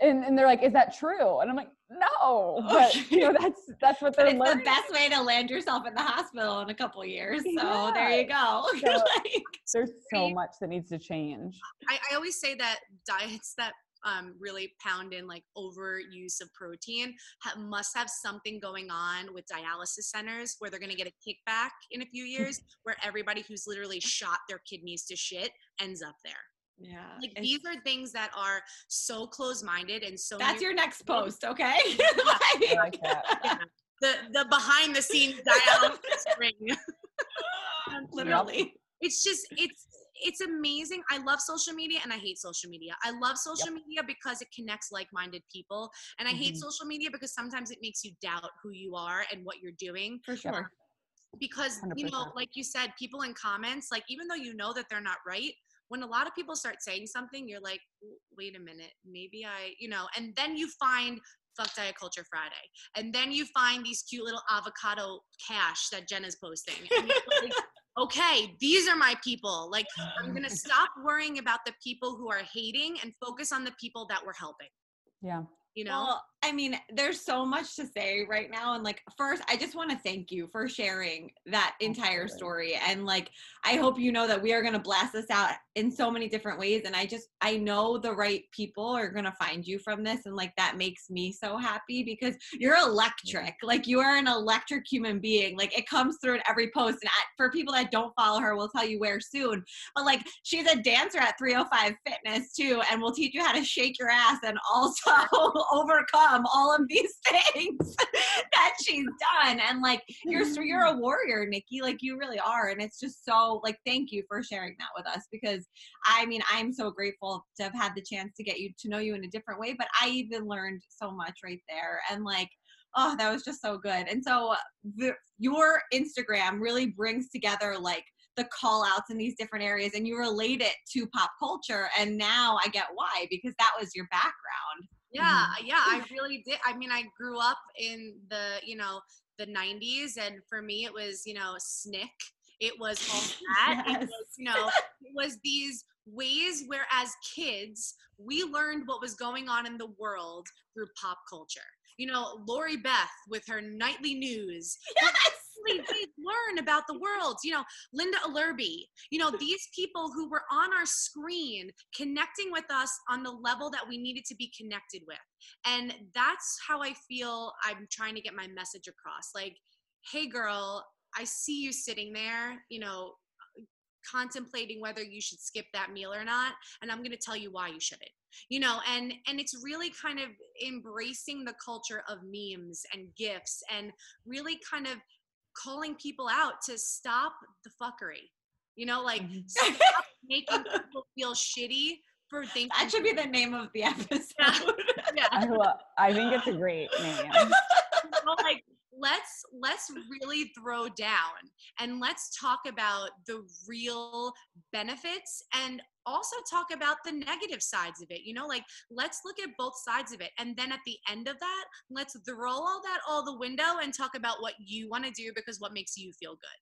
Speaker 1: And, and they're like, is that true? And I'm like, no, but you know, that's that's what they're
Speaker 2: But it's the best way to land yourself in the hospital in a couple years. So
Speaker 1: Yeah.
Speaker 2: there you go.
Speaker 1: So-
Speaker 2: Like,
Speaker 1: There's so much that needs to change.
Speaker 3: I, I always say that diets that um, really pound in like overuse of protein ha- must have something going on with dialysis centers where they're going to get a kickback in a few years where everybody who's literally shot their kidneys to shit ends up there
Speaker 2: yeah.
Speaker 3: like
Speaker 2: it's-
Speaker 3: these are things that are so close-minded and so
Speaker 2: that's
Speaker 3: near-
Speaker 2: your next post, okay?
Speaker 1: I
Speaker 2: Like-
Speaker 1: like that.
Speaker 3: the the behind the scenes dialysis ring
Speaker 2: literally.
Speaker 3: it's just it's it's amazing i love social media and i hate social media i love social media because it connects like-minded people and i hate
Speaker 1: Mhm.
Speaker 3: social media because sometimes it makes you doubt who you are and what you're doing
Speaker 2: For sure.
Speaker 3: because you know like you said people in comments like even though you know that they're not right when a lot of people start saying something you're like wait a minute maybe i you know and then you find fuck diet culture friday and then you find these cute little avocado cash that jenna's posting and you're like, okay these are my people. Like i'm gonna stop worrying about the people who are hating and focus on the people that we're helping.
Speaker 1: Yeah.
Speaker 3: you know?
Speaker 2: Well, I mean, there's so much to say right now. And like, first, I just want to thank you for sharing that entire story. And like, I hope you know that we are going to blast this out in so many different ways. And I just, I know the right people are going to find you from this. And like, that makes me so happy because you're electric. Like, you are an electric human being. Like, it comes through in every post. And I, for people that don't follow her, we'll tell you where soon. But like, she's a dancer at 305 Fitness too. And we'll teach you how to shake your ass and also overcome all of these things that she's done. And like you're you're a warrior, Nikki. Like you really are. And it's just so like thank you for sharing that with us because I mean I'm so grateful to have had the chance to get you to know you in a different way. But I even learned so much right there. And like oh that was just so good and so uh, the, your instagram really brings together like the call outs in these different areas and you relate it to pop culture and now i get why because that was your background Mm-hmm.
Speaker 3: Yeah, yeah, I really did. I mean, I grew up in the, you know, the 90s, and for me, it was, you know, Snick. It was all that. It was, you know, it was these ways where, as kids, we learned what was going on in the world through pop culture. You know, Lori Beth with her nightly news. We did learn about the world. You know, Linda Ellerbee. You know, these people who were on our screen connecting with us on the level that we needed to be connected with. And that's how I feel I'm trying to get my message across. Like, hey girl i see you sitting there you know contemplating whether you should skip that meal or not and i'm going to tell you why you shouldn't you know and and it's really kind of embracing the culture of memes and gifs and really kind of calling people out to stop the fuckery you know like
Speaker 1: Mhm.
Speaker 3: stop making people feel shitty for thinking
Speaker 2: That should be the name of the episode.
Speaker 3: yeah
Speaker 1: I love. I think it's a great name.
Speaker 3: well, like let's let's really throw down and let's talk about the real benefits and also talk about the negative sides of it you know like let's look at both sides of it. And then at the end of that let's throw all that all the window and talk about what you want to do because what makes you feel good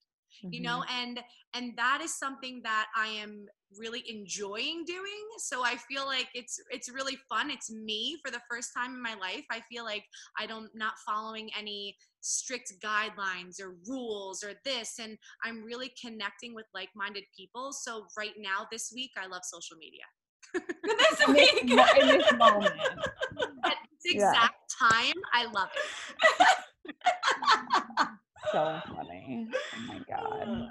Speaker 3: you know?
Speaker 1: Mhm.
Speaker 3: and and that is something that i am really enjoying doing. So i feel like it's it's really fun. It's me for the first time in my life. I feel like i don't not following any strict guidelines or rules or this and i'm really connecting with like-minded people so right now this week i love social media
Speaker 2: this
Speaker 1: in this,
Speaker 2: week.
Speaker 1: in this moment.
Speaker 3: at this
Speaker 1: Yeah.
Speaker 3: exact time i love it
Speaker 1: So funny. Oh my god.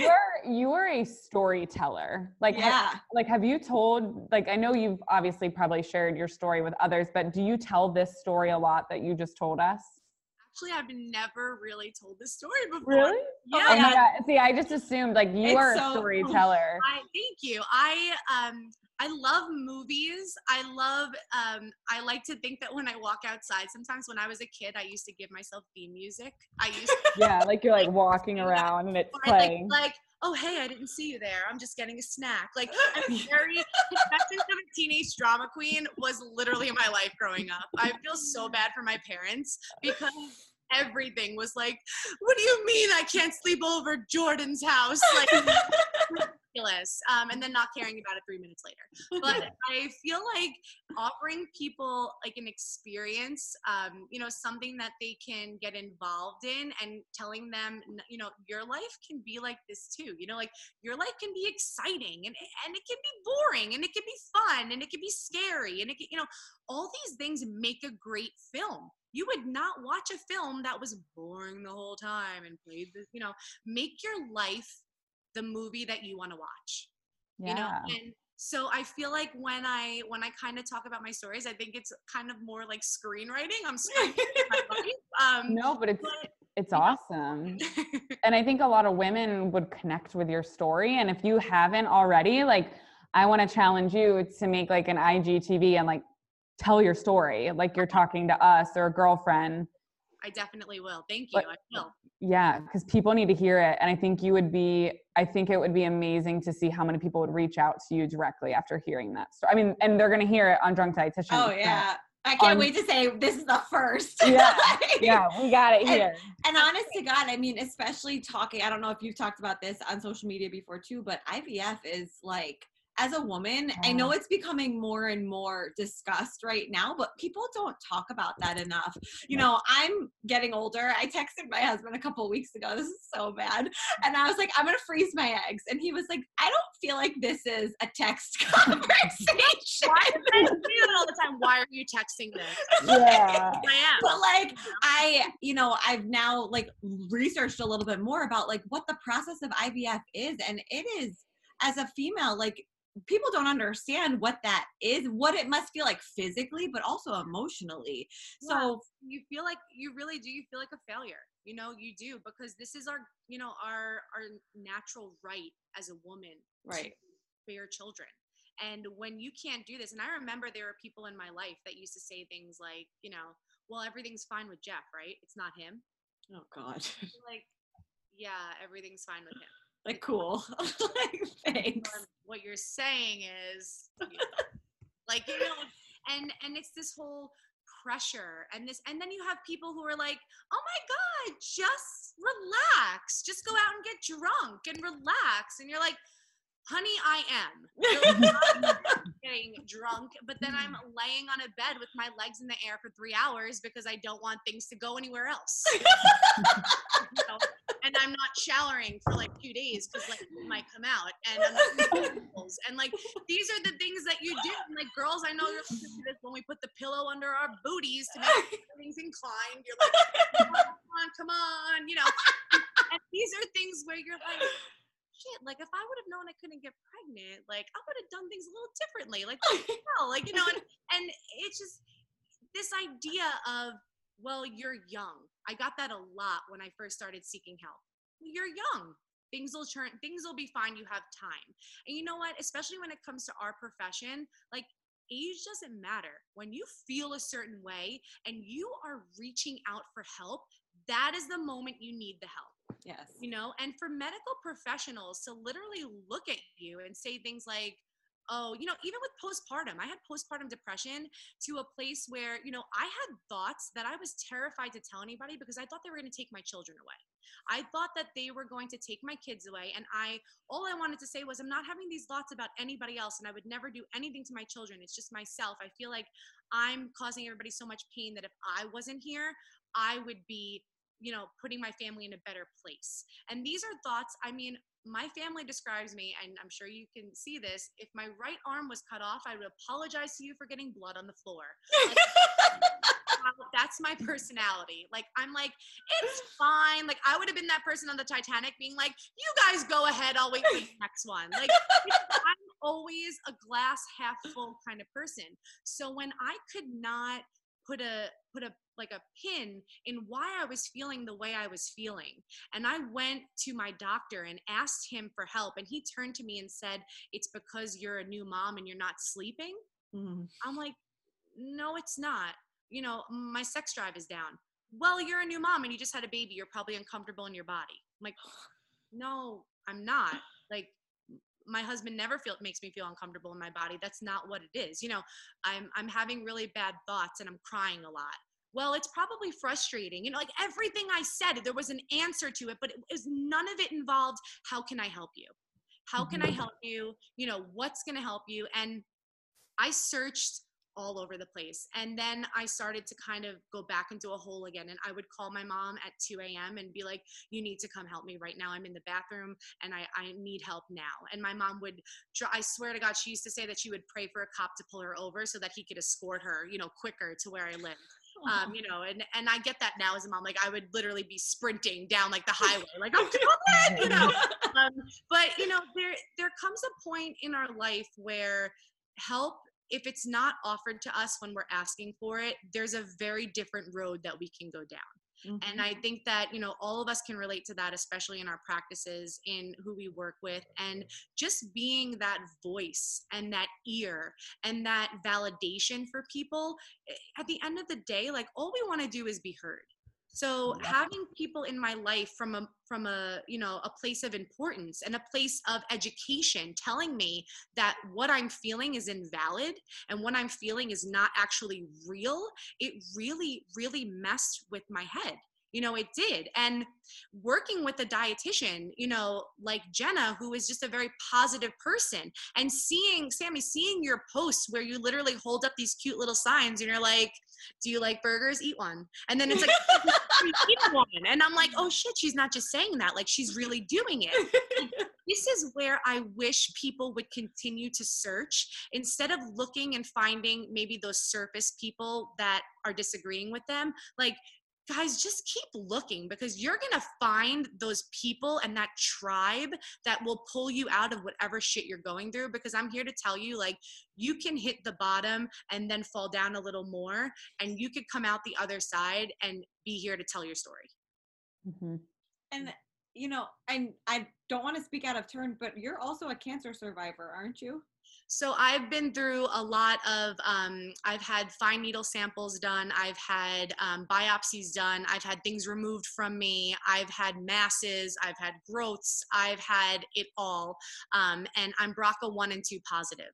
Speaker 1: You're you are a storyteller. Like
Speaker 2: yeah.
Speaker 1: like have you told like I know you've obviously probably shared your story with others, but do you tell this story a lot that you just told us?
Speaker 3: Actually i've never really told this story before
Speaker 1: Really?
Speaker 3: yeah
Speaker 1: Oh my god. See, I just assumed like you
Speaker 2: It's
Speaker 1: are a storyteller.
Speaker 3: I thank you. I um I love movies. I love um I like to think that when I walk outside, sometimes when I was a kid, I used to give myself theme music. I used to
Speaker 1: yeah, like you're like walking around and it's
Speaker 3: I, like
Speaker 1: playing.
Speaker 3: like oh hey, I didn't see you there. I'm just getting a snack. Like I'm very of a Teenage Drama Queen was literally my life growing up. I feel so bad for my parents because everything was like, what do you mean I can't sleep over Jordan's house? Like ridiculous. Um, and then not caring about it three minutes later. But I feel like offering people like an experience, um, you know, something that they can get involved in and telling them, you know, your life can be like this too. You know, like your life can be exciting and, and it can be boring and it can be fun and it can be scary and it can, you know, all these things make a great film. You would not watch a film that was boring the whole time and played the, you know, make your life the movie that you want to watch you know? And so i feel like when i when i kind of talk about my stories i think it's kind of more like screenwriting. I'm screenwriting my life um
Speaker 1: No, but it's
Speaker 3: but-
Speaker 1: it's awesome. and I think a lot of women would connect with your story. And if you haven't already, like, I want to challenge you to make like an IGTV and like tell your story, like you're talking to us or a girlfriend.
Speaker 3: I definitely will thank you
Speaker 1: But-
Speaker 3: i will
Speaker 1: Yeah, because people need to hear it. And I think you would be, I think it would be amazing to see how many people would reach out to you directly after hearing that story. I mean, and they're going to hear it on Drunk Dietitian.
Speaker 2: Oh yeah. I can't
Speaker 1: On-
Speaker 2: wait to say this is the first.
Speaker 1: Yeah,
Speaker 2: Like,
Speaker 1: Yeah, we got it
Speaker 2: And-
Speaker 1: here.
Speaker 2: And honest to God, I mean, especially talking, I don't know if you've talked about this on social media before too, but IVF is like, as a woman, I know it's becoming more and more discussed right now, but people don't talk about that enough. You know, I'm getting older. I texted my husband a couple weeks ago. This is so bad. And I was like, I'm going to freeze my eggs. And he was like, I don't feel like this is a text conversation.
Speaker 3: why do I say that all the time why are you texting this
Speaker 1: Yeah.
Speaker 3: i am
Speaker 2: but like i you know i've now like researched a little bit more about like what the process of ivf is and it is as a female like people don't understand what that is what it must feel like physically but also emotionally. So
Speaker 3: you feel like you really do you feel like a failure you know you do because this is our you know our our natural right as a woman
Speaker 2: right.
Speaker 3: to bear children. And when you can't do this and i remember there were people in my life that used to say things like you know well everything's fine with jeff right? It's not him.
Speaker 2: Oh god.
Speaker 3: Like yeah everything's fine with him
Speaker 2: like cool. Like thanks.
Speaker 3: what you're saying is like you know and and it's this whole pressure and this and then you have people who are like oh my god just relax. Just go out and get drunk and relax. And you're like honey, I am. getting drunk, but then I'm laying on a bed with my legs in the air for three hours because I don't want things to go anywhere else. You know? And I'm not showering for like two days because like it might come out, and I'm not and like these are the things that you do. And, like girls, I know you're listening to this when we put the pillow under our booties to make things inclined. You're like, come on, come on, you know. And these are things where you're like, shit, like if I would have known I couldn't get pregnant, like I would have done things a little differently. Like, what the hell? like you know, and, and it's just this idea of, well, you're young. I got that a lot when I first started seeking help. You're young. Things will turn. Things will be fine. You have time. And you know what? Especially when it comes to our profession, like age doesn't matter. When you feel a certain way and you are reaching out for help, that is the moment you need the help
Speaker 2: Yes.
Speaker 3: you know and for medical professionals to literally look at you and say things like oh you know even with postpartum i had postpartum depression to a place where you know i had thoughts that i was terrified to tell anybody because i thought they were going to take my children away. I thought that they were going to take my kids away and i all i wanted to say was i'm not having these thoughts about anybody else and i would never do anything to my children. It's just myself. I feel like i'm causing everybody so much pain that if i wasn't here i would be you know putting my family in a better place. And these are thoughts i mean my family describes me and i'm sure you can see this if my right arm was cut off i would apologize to you for getting blood on the floor. Like, that's my personality. Like i'm like it's fine. Like i would have been that person on the titanic being like you guys go ahead i'll wait for the next one. Like i'm always a glass half full kind of person. So when i could not put a put a like a pin in why I was feeling the way I was feeling. And I went to my doctor and asked him for help and he turned to me and said, "It's because you're a new mom and you're not sleeping."
Speaker 2: Mhm.
Speaker 3: I'm like, "No, it's not. You know, my sex drive is down." Well, you're a new mom and you just had a baby. You're probably uncomfortable in your body. I'm like, "No, I'm not." Like my husband never feel makes me feel uncomfortable in my body. That's not what it is. You know, I'm I'm having really bad thoughts and I'm crying a lot. Well, it's probably frustrating. You know, like everything I said, there was an answer to it, but it was none of it involved how can I help you? How can I mm-hmm. help you? You know, what's going to help you? And I searched all over the place. And then I started to kind of go back into a hole again. And I would call my mom at 2 a.m. and be like, you need to come help me right now. I'm in the bathroom and I, I need help now. And my mom would, I swear to God, she used to say that she would pray for a cop to pull her over so that he could escort her, you know, quicker to where I live. Um, you know, and, and I get that now as a mom. Like I would literally be sprinting down like the highway, like I'm coming, you know. Um, but you know, there there comes a point in our life where help if it's not offered to us when we're asking for it there's a very different road that we can go down and i think that you know all of us can relate to that especially in our practices in who we work with and just being that voice and that ear and that validation for people eh, at the end of the day like all we want to do is be heard so having people in my life from a from a you know a place of importance and a place of education telling me that what i'm feeling is invalid and what i'm feeling is not actually real it really really messed with my head you know it did. And working with a dietitian you know like jenna who is just a very positive person and seeing sammy seeing your posts where you literally hold up these cute little signs and you're like do you like burgers? Eat one. And then it's like eat one. And i'm like oh shit she's not just saying that. Like she's really doing it. This is where I wish people would continue to search instead of looking and finding maybe those surface people that are disagreeing with them. Like, guys, just keep looking because you're going to find those people and that tribe that will pull you out of whatever shit you're going through. Because I'm here to tell you, like, you can hit the bottom and then fall down a little more, and you could come out the other side and be here to tell your story.
Speaker 1: Mhm.
Speaker 2: And you know, and I don't want to speak out of turn, but you're also a cancer survivor, aren't you?
Speaker 3: So I've been through a lot of. Um, I've had fine needle samples done. I've had um, biopsies done. I've had things removed from me. I've had masses. I've had growths. I've had it all. Um, and I'm BRCA one and two positive.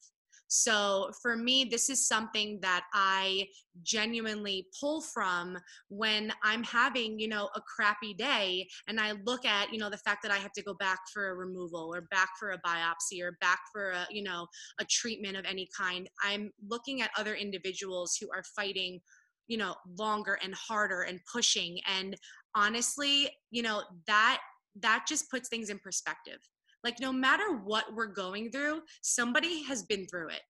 Speaker 3: So for me, this is something that I genuinely pull from when I'm having, you know, a crappy day and I look at, you know, the fact that I have to go back for a removal or back for a biopsy or back for a, you know, a treatment of any kind. I'm looking at other individuals who are fighting you know longer and harder and pushing and honestly you know that that just puts things in perspective like no matter what we're going through somebody has been through it.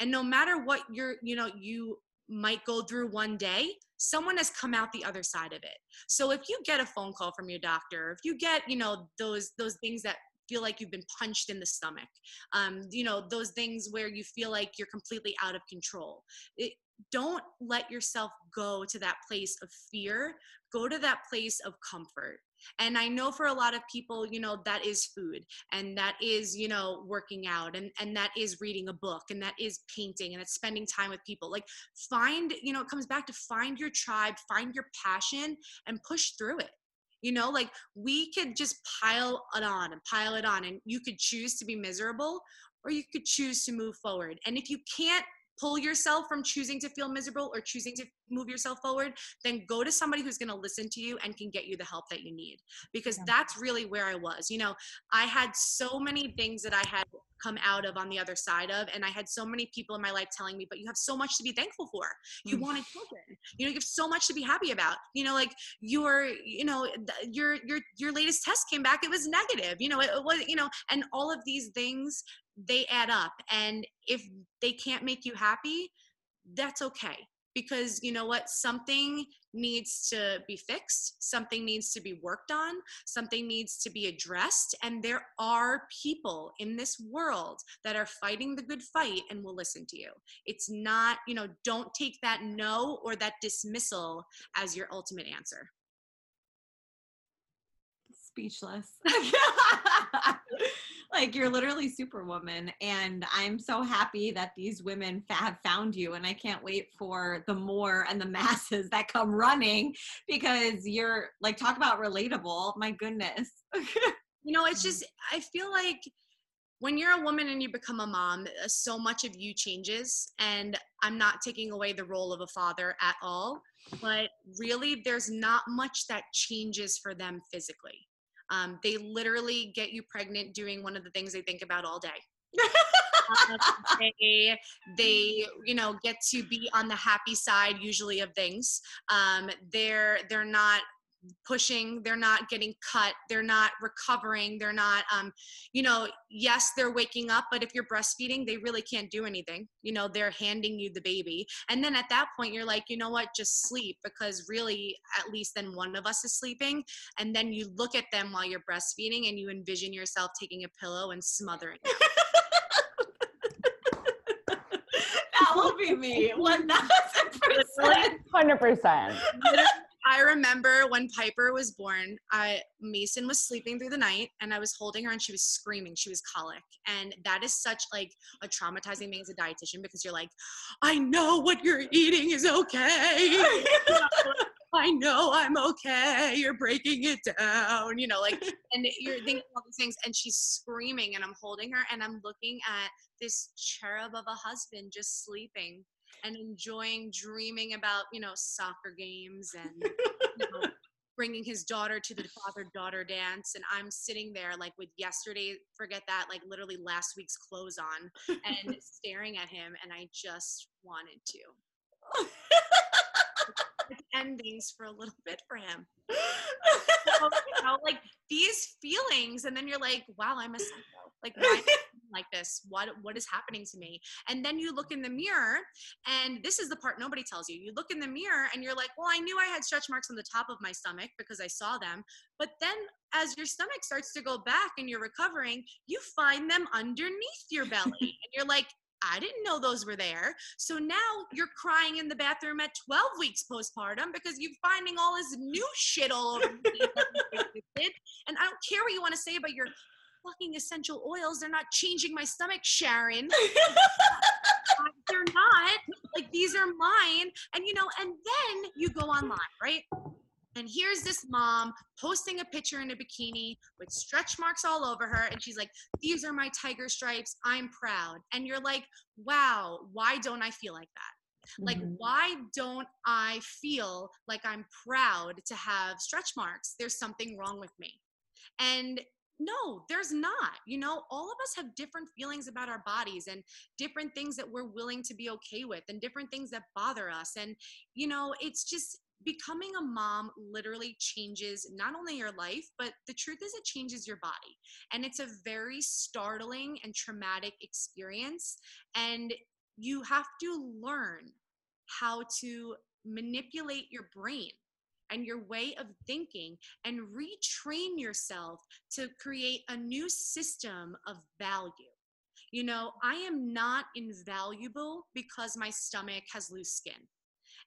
Speaker 3: And no matter what you're you know you might go through one day someone has come out the other side of it. So if you get a phone call from your doctor if you get you know those those things that feel like you've been punched in the stomach um, you know those things where you feel like you're completely out of control it, don't let yourself go to that place of fear go to that place of comfort. And i know for a lot of people you know that is food and that is you know working out and and that is reading a book and that is painting and it's spending time with people. Like find you know it comes back to find your tribe find your passion and push through it. You know like we could just pile it on and pile it on and you could choose to be miserable or you could choose to move forward. And if you can't pull yourself from choosing to feel miserable or choosing to move yourself forward, then go to somebody who's going to listen to you and can get you the help that you need. Because yeah. that's really where I was. You know, I had so many things that I had come out of on the other side of and i had so many people in my life telling me but you have so much to be thankful for you mm. wanted children you know you have so much to be happy about you know like your you know your your your latest test came back it was negative you know it, it was you know and all of these things they add up and if they can't make you happy that's okay because you know what? Something needs to be fixed something needs to be worked on something needs to be addressed and there are people in this world that are fighting the good fight and will listen to you. It's not you know don't take that no or that dismissal as your ultimate answer
Speaker 2: speechless. Like you're literally superwoman and i'm so happy that these women have found you and i can't wait for the more and the masses that come running because you're like talk about relatable my goodness.
Speaker 3: You know it's just i feel like when you're a woman and you become a mom uh, so much of you changes and i'm not taking away the role of a father at all but really there's not much that changes for them physically um, they literally get you pregnant doing one of the things they think about all day. um, they, they, you know, get to be on the happy side usually of things. Um, they're they're not pushing they're not getting cut they're not recovering they're not um you know yes they're waking up but if you're breastfeeding they really can't do anything. You know they're handing you the baby. And then at that point you're like you know what? Just sleep because really at least then one of us is sleeping. And then you look at them while you're breastfeeding and you envision yourself taking a pillow and smothering them.
Speaker 2: that will be me 1000%
Speaker 1: 100%
Speaker 3: I remember when Piper was born, I Mason was sleeping through the night and I was holding her and she was screaming. She was colic. And that is such like a traumatizing thing as a dietitian because you're like, I know what you're eating is okay. I know I'm okay. You're breaking it down, you know, like, and you're thinking all these things. And she's screaming, and I'm holding her, and I'm looking at this cherub of a husband just sleeping and enjoying dreaming about you know soccer games and you know, bringing his daughter to the father daughter dance and i'm sitting there like with yesterday forget that like literally last week's clothes on and staring at him and i just wanted to. Endings for a little bit for him. So, you know, like these feelings and then you're like wow i'm a psycho. Like why like this what what is happening to me? And then you look in the mirror and this is the part nobody tells you. You look in the mirror and you're like well i knew i had stretch marks on the top of my stomach because i saw them. But then as your stomach starts to go back and you're recovering you find them underneath your belly. And you're like I didn't know those were there. So now you're crying in the bathroom at 12 weeks postpartum because you're finding all this new shit all over and I don't care what you want to say about your fucking essential oils. They're not changing my stomach, Sharon. they're not. Like these are mine. And you know, and then you go online, right? And here's this mom posting a picture in a bikini with stretch marks all over her. And she's like, These are my tiger stripes. I'm proud. And you're like, Wow, why don't I feel like that? Like,
Speaker 1: Mhm.
Speaker 3: why don't I feel like I'm proud to have stretch marks? There's something wrong with me. And no, there's not. You know, all of us have different feelings about our bodies and different things that we're willing to be okay with and different things that bother us. And, you know, it's just becoming a mom literally changes not only your life, but the truth is it changes your body. And it's a very startling and traumatic experience. And you have to learn how to manipulate your brain and your way of thinking and retrain yourself to create a new system of value. You know, I am not invaluable because my stomach has loose skin.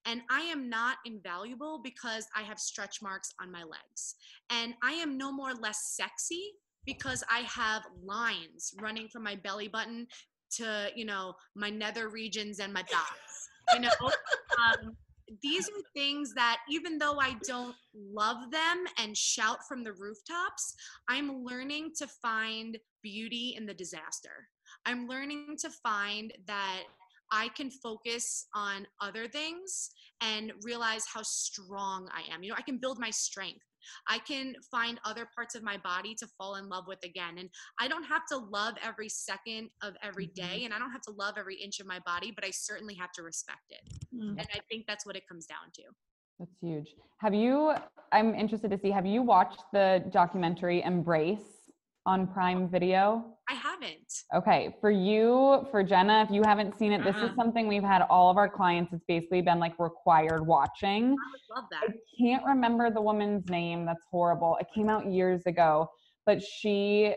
Speaker 3: And I am not invaluable because I have stretch marks on my legs. And I am no more less sexy because I have lines running from my belly button to, you know, my nether regions and my dots. You know, um, these are things that even though I don't love them and shout from the rooftops, I'm learning to find beauty in the disaster. I'm learning to find that I can focus on other things and realize how strong I am. You know, I can build my strength. I can find other parts of my body to fall in love with again. And I don't have to love every second of every day, and I don't have to love every inch of my body, but I certainly have to respect it.
Speaker 2: Mm.
Speaker 3: And I think that's what it comes down to.
Speaker 1: That's huge. Have you, I'm interested to see, have you watched the documentary Embrace on Prime Video?
Speaker 3: I haven't.
Speaker 1: Okay, for you, for Jenna, if you haven't seen it, this
Speaker 2: Uh-uh.
Speaker 1: is something we've had all of our clients. It's basically been like required watching.
Speaker 3: I love
Speaker 1: I can't remember the woman's name. That's horrible. It came out years ago, but she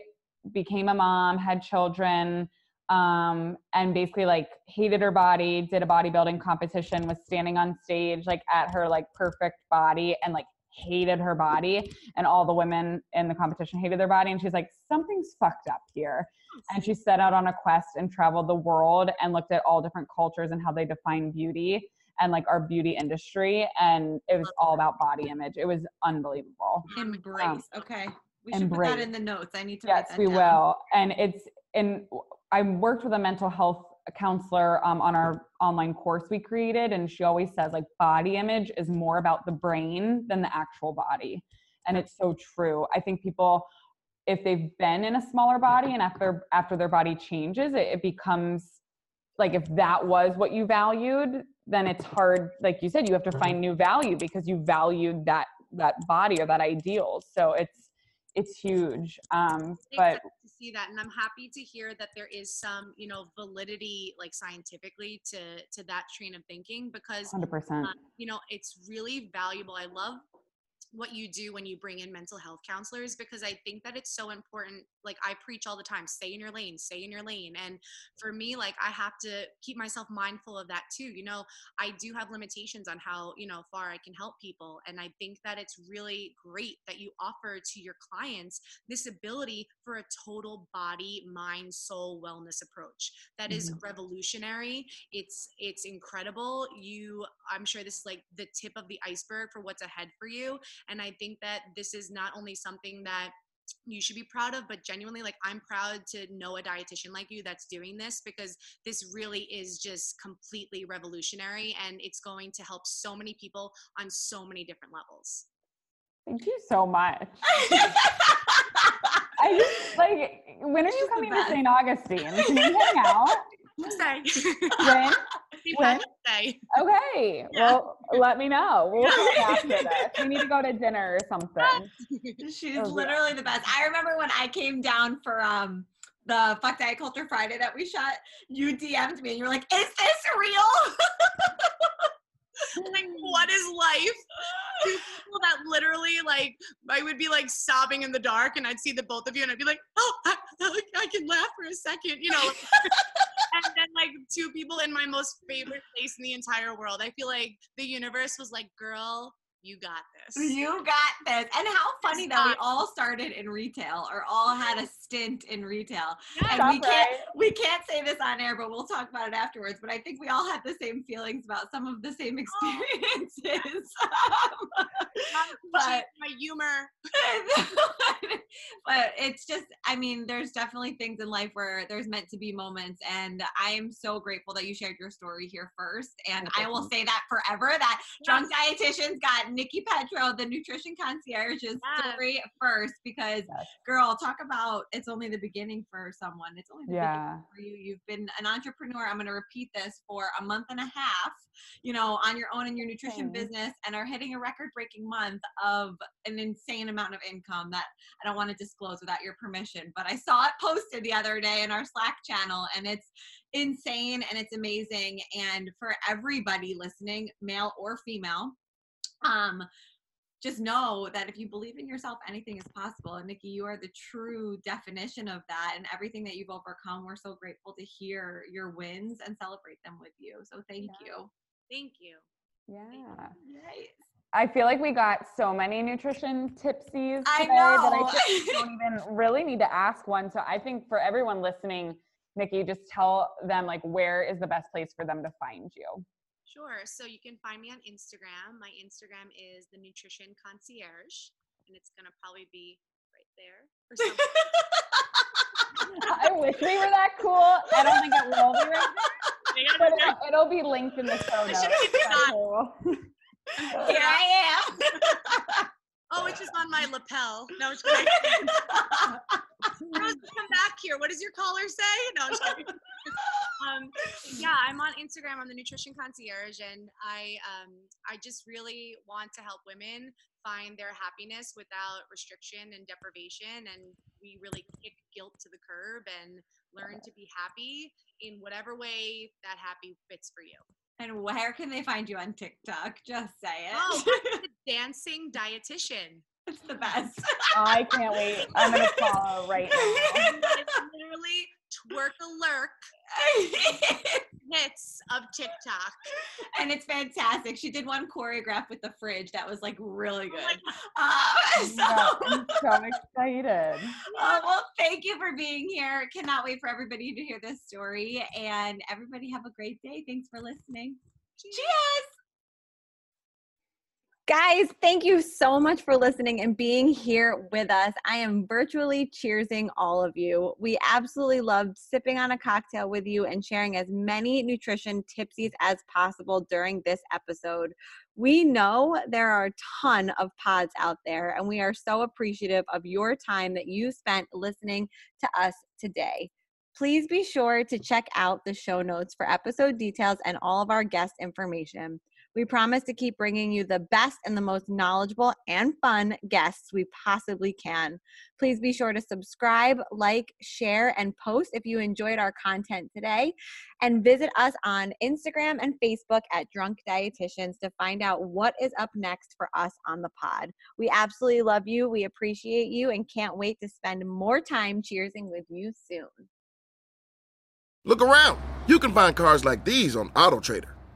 Speaker 1: became a mom, had children, um, and basically like hated her body, did a bodybuilding competition, was standing on stage like at her like perfect body and like hated her body. And all the women in the competition hated their body. And she's like, something's fucked up here. And she set out on a quest and traveled the world and looked at all different cultures and how they define beauty and like our beauty industry. And it was all about body image. It was unbelievable.
Speaker 2: Embrace. Um, okay. We should put that in the notes. I need to
Speaker 1: Yes, we
Speaker 2: down.
Speaker 1: will. And it's and I worked with a mental health counselor um, on our online course we created, and she always says like body image is more about the brain than the actual body, and it's so true. I think people, if they've been in a smaller body and after after their body changes, it, it becomes like if that was what you valued, then it's hard. Like you said, you have to find new value because you valued that that body or that ideal. So it's it's huge. Um, but
Speaker 3: see that and i'm happy to hear that there is some you know validity like scientifically to to that train of thinking because
Speaker 1: 100%.
Speaker 3: uh, you know it's really valuable i love what you do when you bring in mental health counselors because i think that it's so important like i preach all the time stay in your lane stay in your lane and for me like i have to keep myself mindful of that too you know? I do have limitations on how you know far i can help people and i think that it's really great that you offer to your clients this ability for a total body mind soul wellness approach that is mm-hmm. revolutionary. It's it's incredible. You i'm sure this is like the tip of the iceberg for what's ahead for you and i think that this is not only something that you should be proud of but genuinely like i'm proud to know a dietitian like you that's doing this because this really is just completely revolutionary and it's going to help so many people on so many different levels
Speaker 1: Thank you so much. I just like when are you coming to. St. Augustine? Can we hang out?
Speaker 3: say
Speaker 1: When? When?
Speaker 3: Day.
Speaker 1: Okay.
Speaker 3: Yeah.
Speaker 1: Well, let me know. We'll talk after this. We need to go to dinner or something.
Speaker 2: She's
Speaker 1: Oh, yeah.
Speaker 2: literally the best. I remember when I came down for um the Fuck Diet Culture Friday that we shot, you DM'd me and you were like, "Is this real?"
Speaker 3: like what is life people that literally like i would be like sobbing in the dark and i'd see the both of you and i'd be like oh i, I can laugh for a second you know and then like two people in my most favorite place in the entire world i feel like the universe was like girl you got this.
Speaker 2: You got this. And how funny that we all started in retail or all had a stint in retail.
Speaker 3: Yeah,
Speaker 2: and we can't
Speaker 1: right.
Speaker 2: we can't say this on air, but we'll talk about it afterwards. But I think we all had the same feelings about some of the same experiences. Um, but
Speaker 3: my humor.
Speaker 2: but it's just i mean there's definitely things in life where there's meant to be moments and i am so grateful that you shared your story here first and i will say that forever that drunk dietitians got nikki petro the nutrition concierge's
Speaker 3: Yes.
Speaker 2: story first because
Speaker 1: Yes.
Speaker 2: girl talk about it's only the beginning for someone it's only the beginning
Speaker 1: Yeah.
Speaker 2: for you you've been an entrepreneur i'm going to repeat this for a month and a half you know on your own in your nutrition
Speaker 1: Mhm.
Speaker 2: business and are hitting a record breaking month of an insane amount of income that i don't want to disclose without your permission but i saw it posted the other day in our slack channel and it's insane and it's amazing and for everybody listening male or female um just know that if you believe in yourself, anything is possible. And Nikki, you are the true definition of that. And everything that you've overcome, we're so grateful to hear your wins and celebrate them with you. So thank you.
Speaker 3: Thank you.
Speaker 1: Yeah.
Speaker 2: Yes.
Speaker 1: I feel like we got so many nutrition tipsies
Speaker 2: I
Speaker 1: today that I
Speaker 2: know.
Speaker 1: think we don't even really need to ask one. So I think for everyone listening, Nikki, just tell them like where is the best place for them to find you.
Speaker 3: Sure. So you can find me on Instagram. My Instagram is the Nutrition Concierge, and it's gonna probably be right there or something.
Speaker 1: I wish we were that cool. I don't think it will be right now, but it'll, it'll be linked in the show notes.
Speaker 3: Should keep it
Speaker 1: That's
Speaker 3: on.
Speaker 1: cool.
Speaker 2: Here I am.
Speaker 3: oh, it's just on my lapel. No, it's kidding. Rose, come back here. What does your collar say? No, I'm just um, yeah, I'm on Instagram. I'm the Nutrition Concierge, and I um, I just really want to help women find their happiness without restriction and deprivation, and we really kick guilt to the curb and learn to be happy in whatever way that happy fits for you.
Speaker 2: And where can they find you on TikTok? Just say it.
Speaker 3: Oh, the dancing dietitian.
Speaker 2: it's the best.
Speaker 1: I can't wait. I'm gonna follow right now.
Speaker 3: It's literally twerk a lurk hits of TikTok.
Speaker 2: and it's fantastic. She did one choreograph with the fridge that was like really
Speaker 3: Oh
Speaker 2: good. Uh, so,
Speaker 1: Yeah, I'm so excited.
Speaker 2: uh, well, thank you for being here. Cannot wait for everybody to hear this story. And everybody have a great day. Thanks for listening. Cheers. Guys, thank you so much for listening and being here with us. I am virtually cheersing all of you. We absolutely loved sipping on a cocktail with you and sharing as many nutrition tipsies as possible during this episode. We know there are a ton of pods out there, and we are so appreciative of your time that you spent listening to us today. Please be sure to check out the show notes for episode details and all of our guest information. We promise to keep bringing you the best and the most knowledgeable and fun guests we possibly can. Please be sure to subscribe, like, share, and post if you enjoyed our content today. And visit us on Instagram and Facebook at Drunk Dietitians to find out what is up next for us on the pod. We absolutely love you. We appreciate you and can't wait to spend more time cheersing with you soon.
Speaker 5: Look around. You can find cars like these on AutoTrader.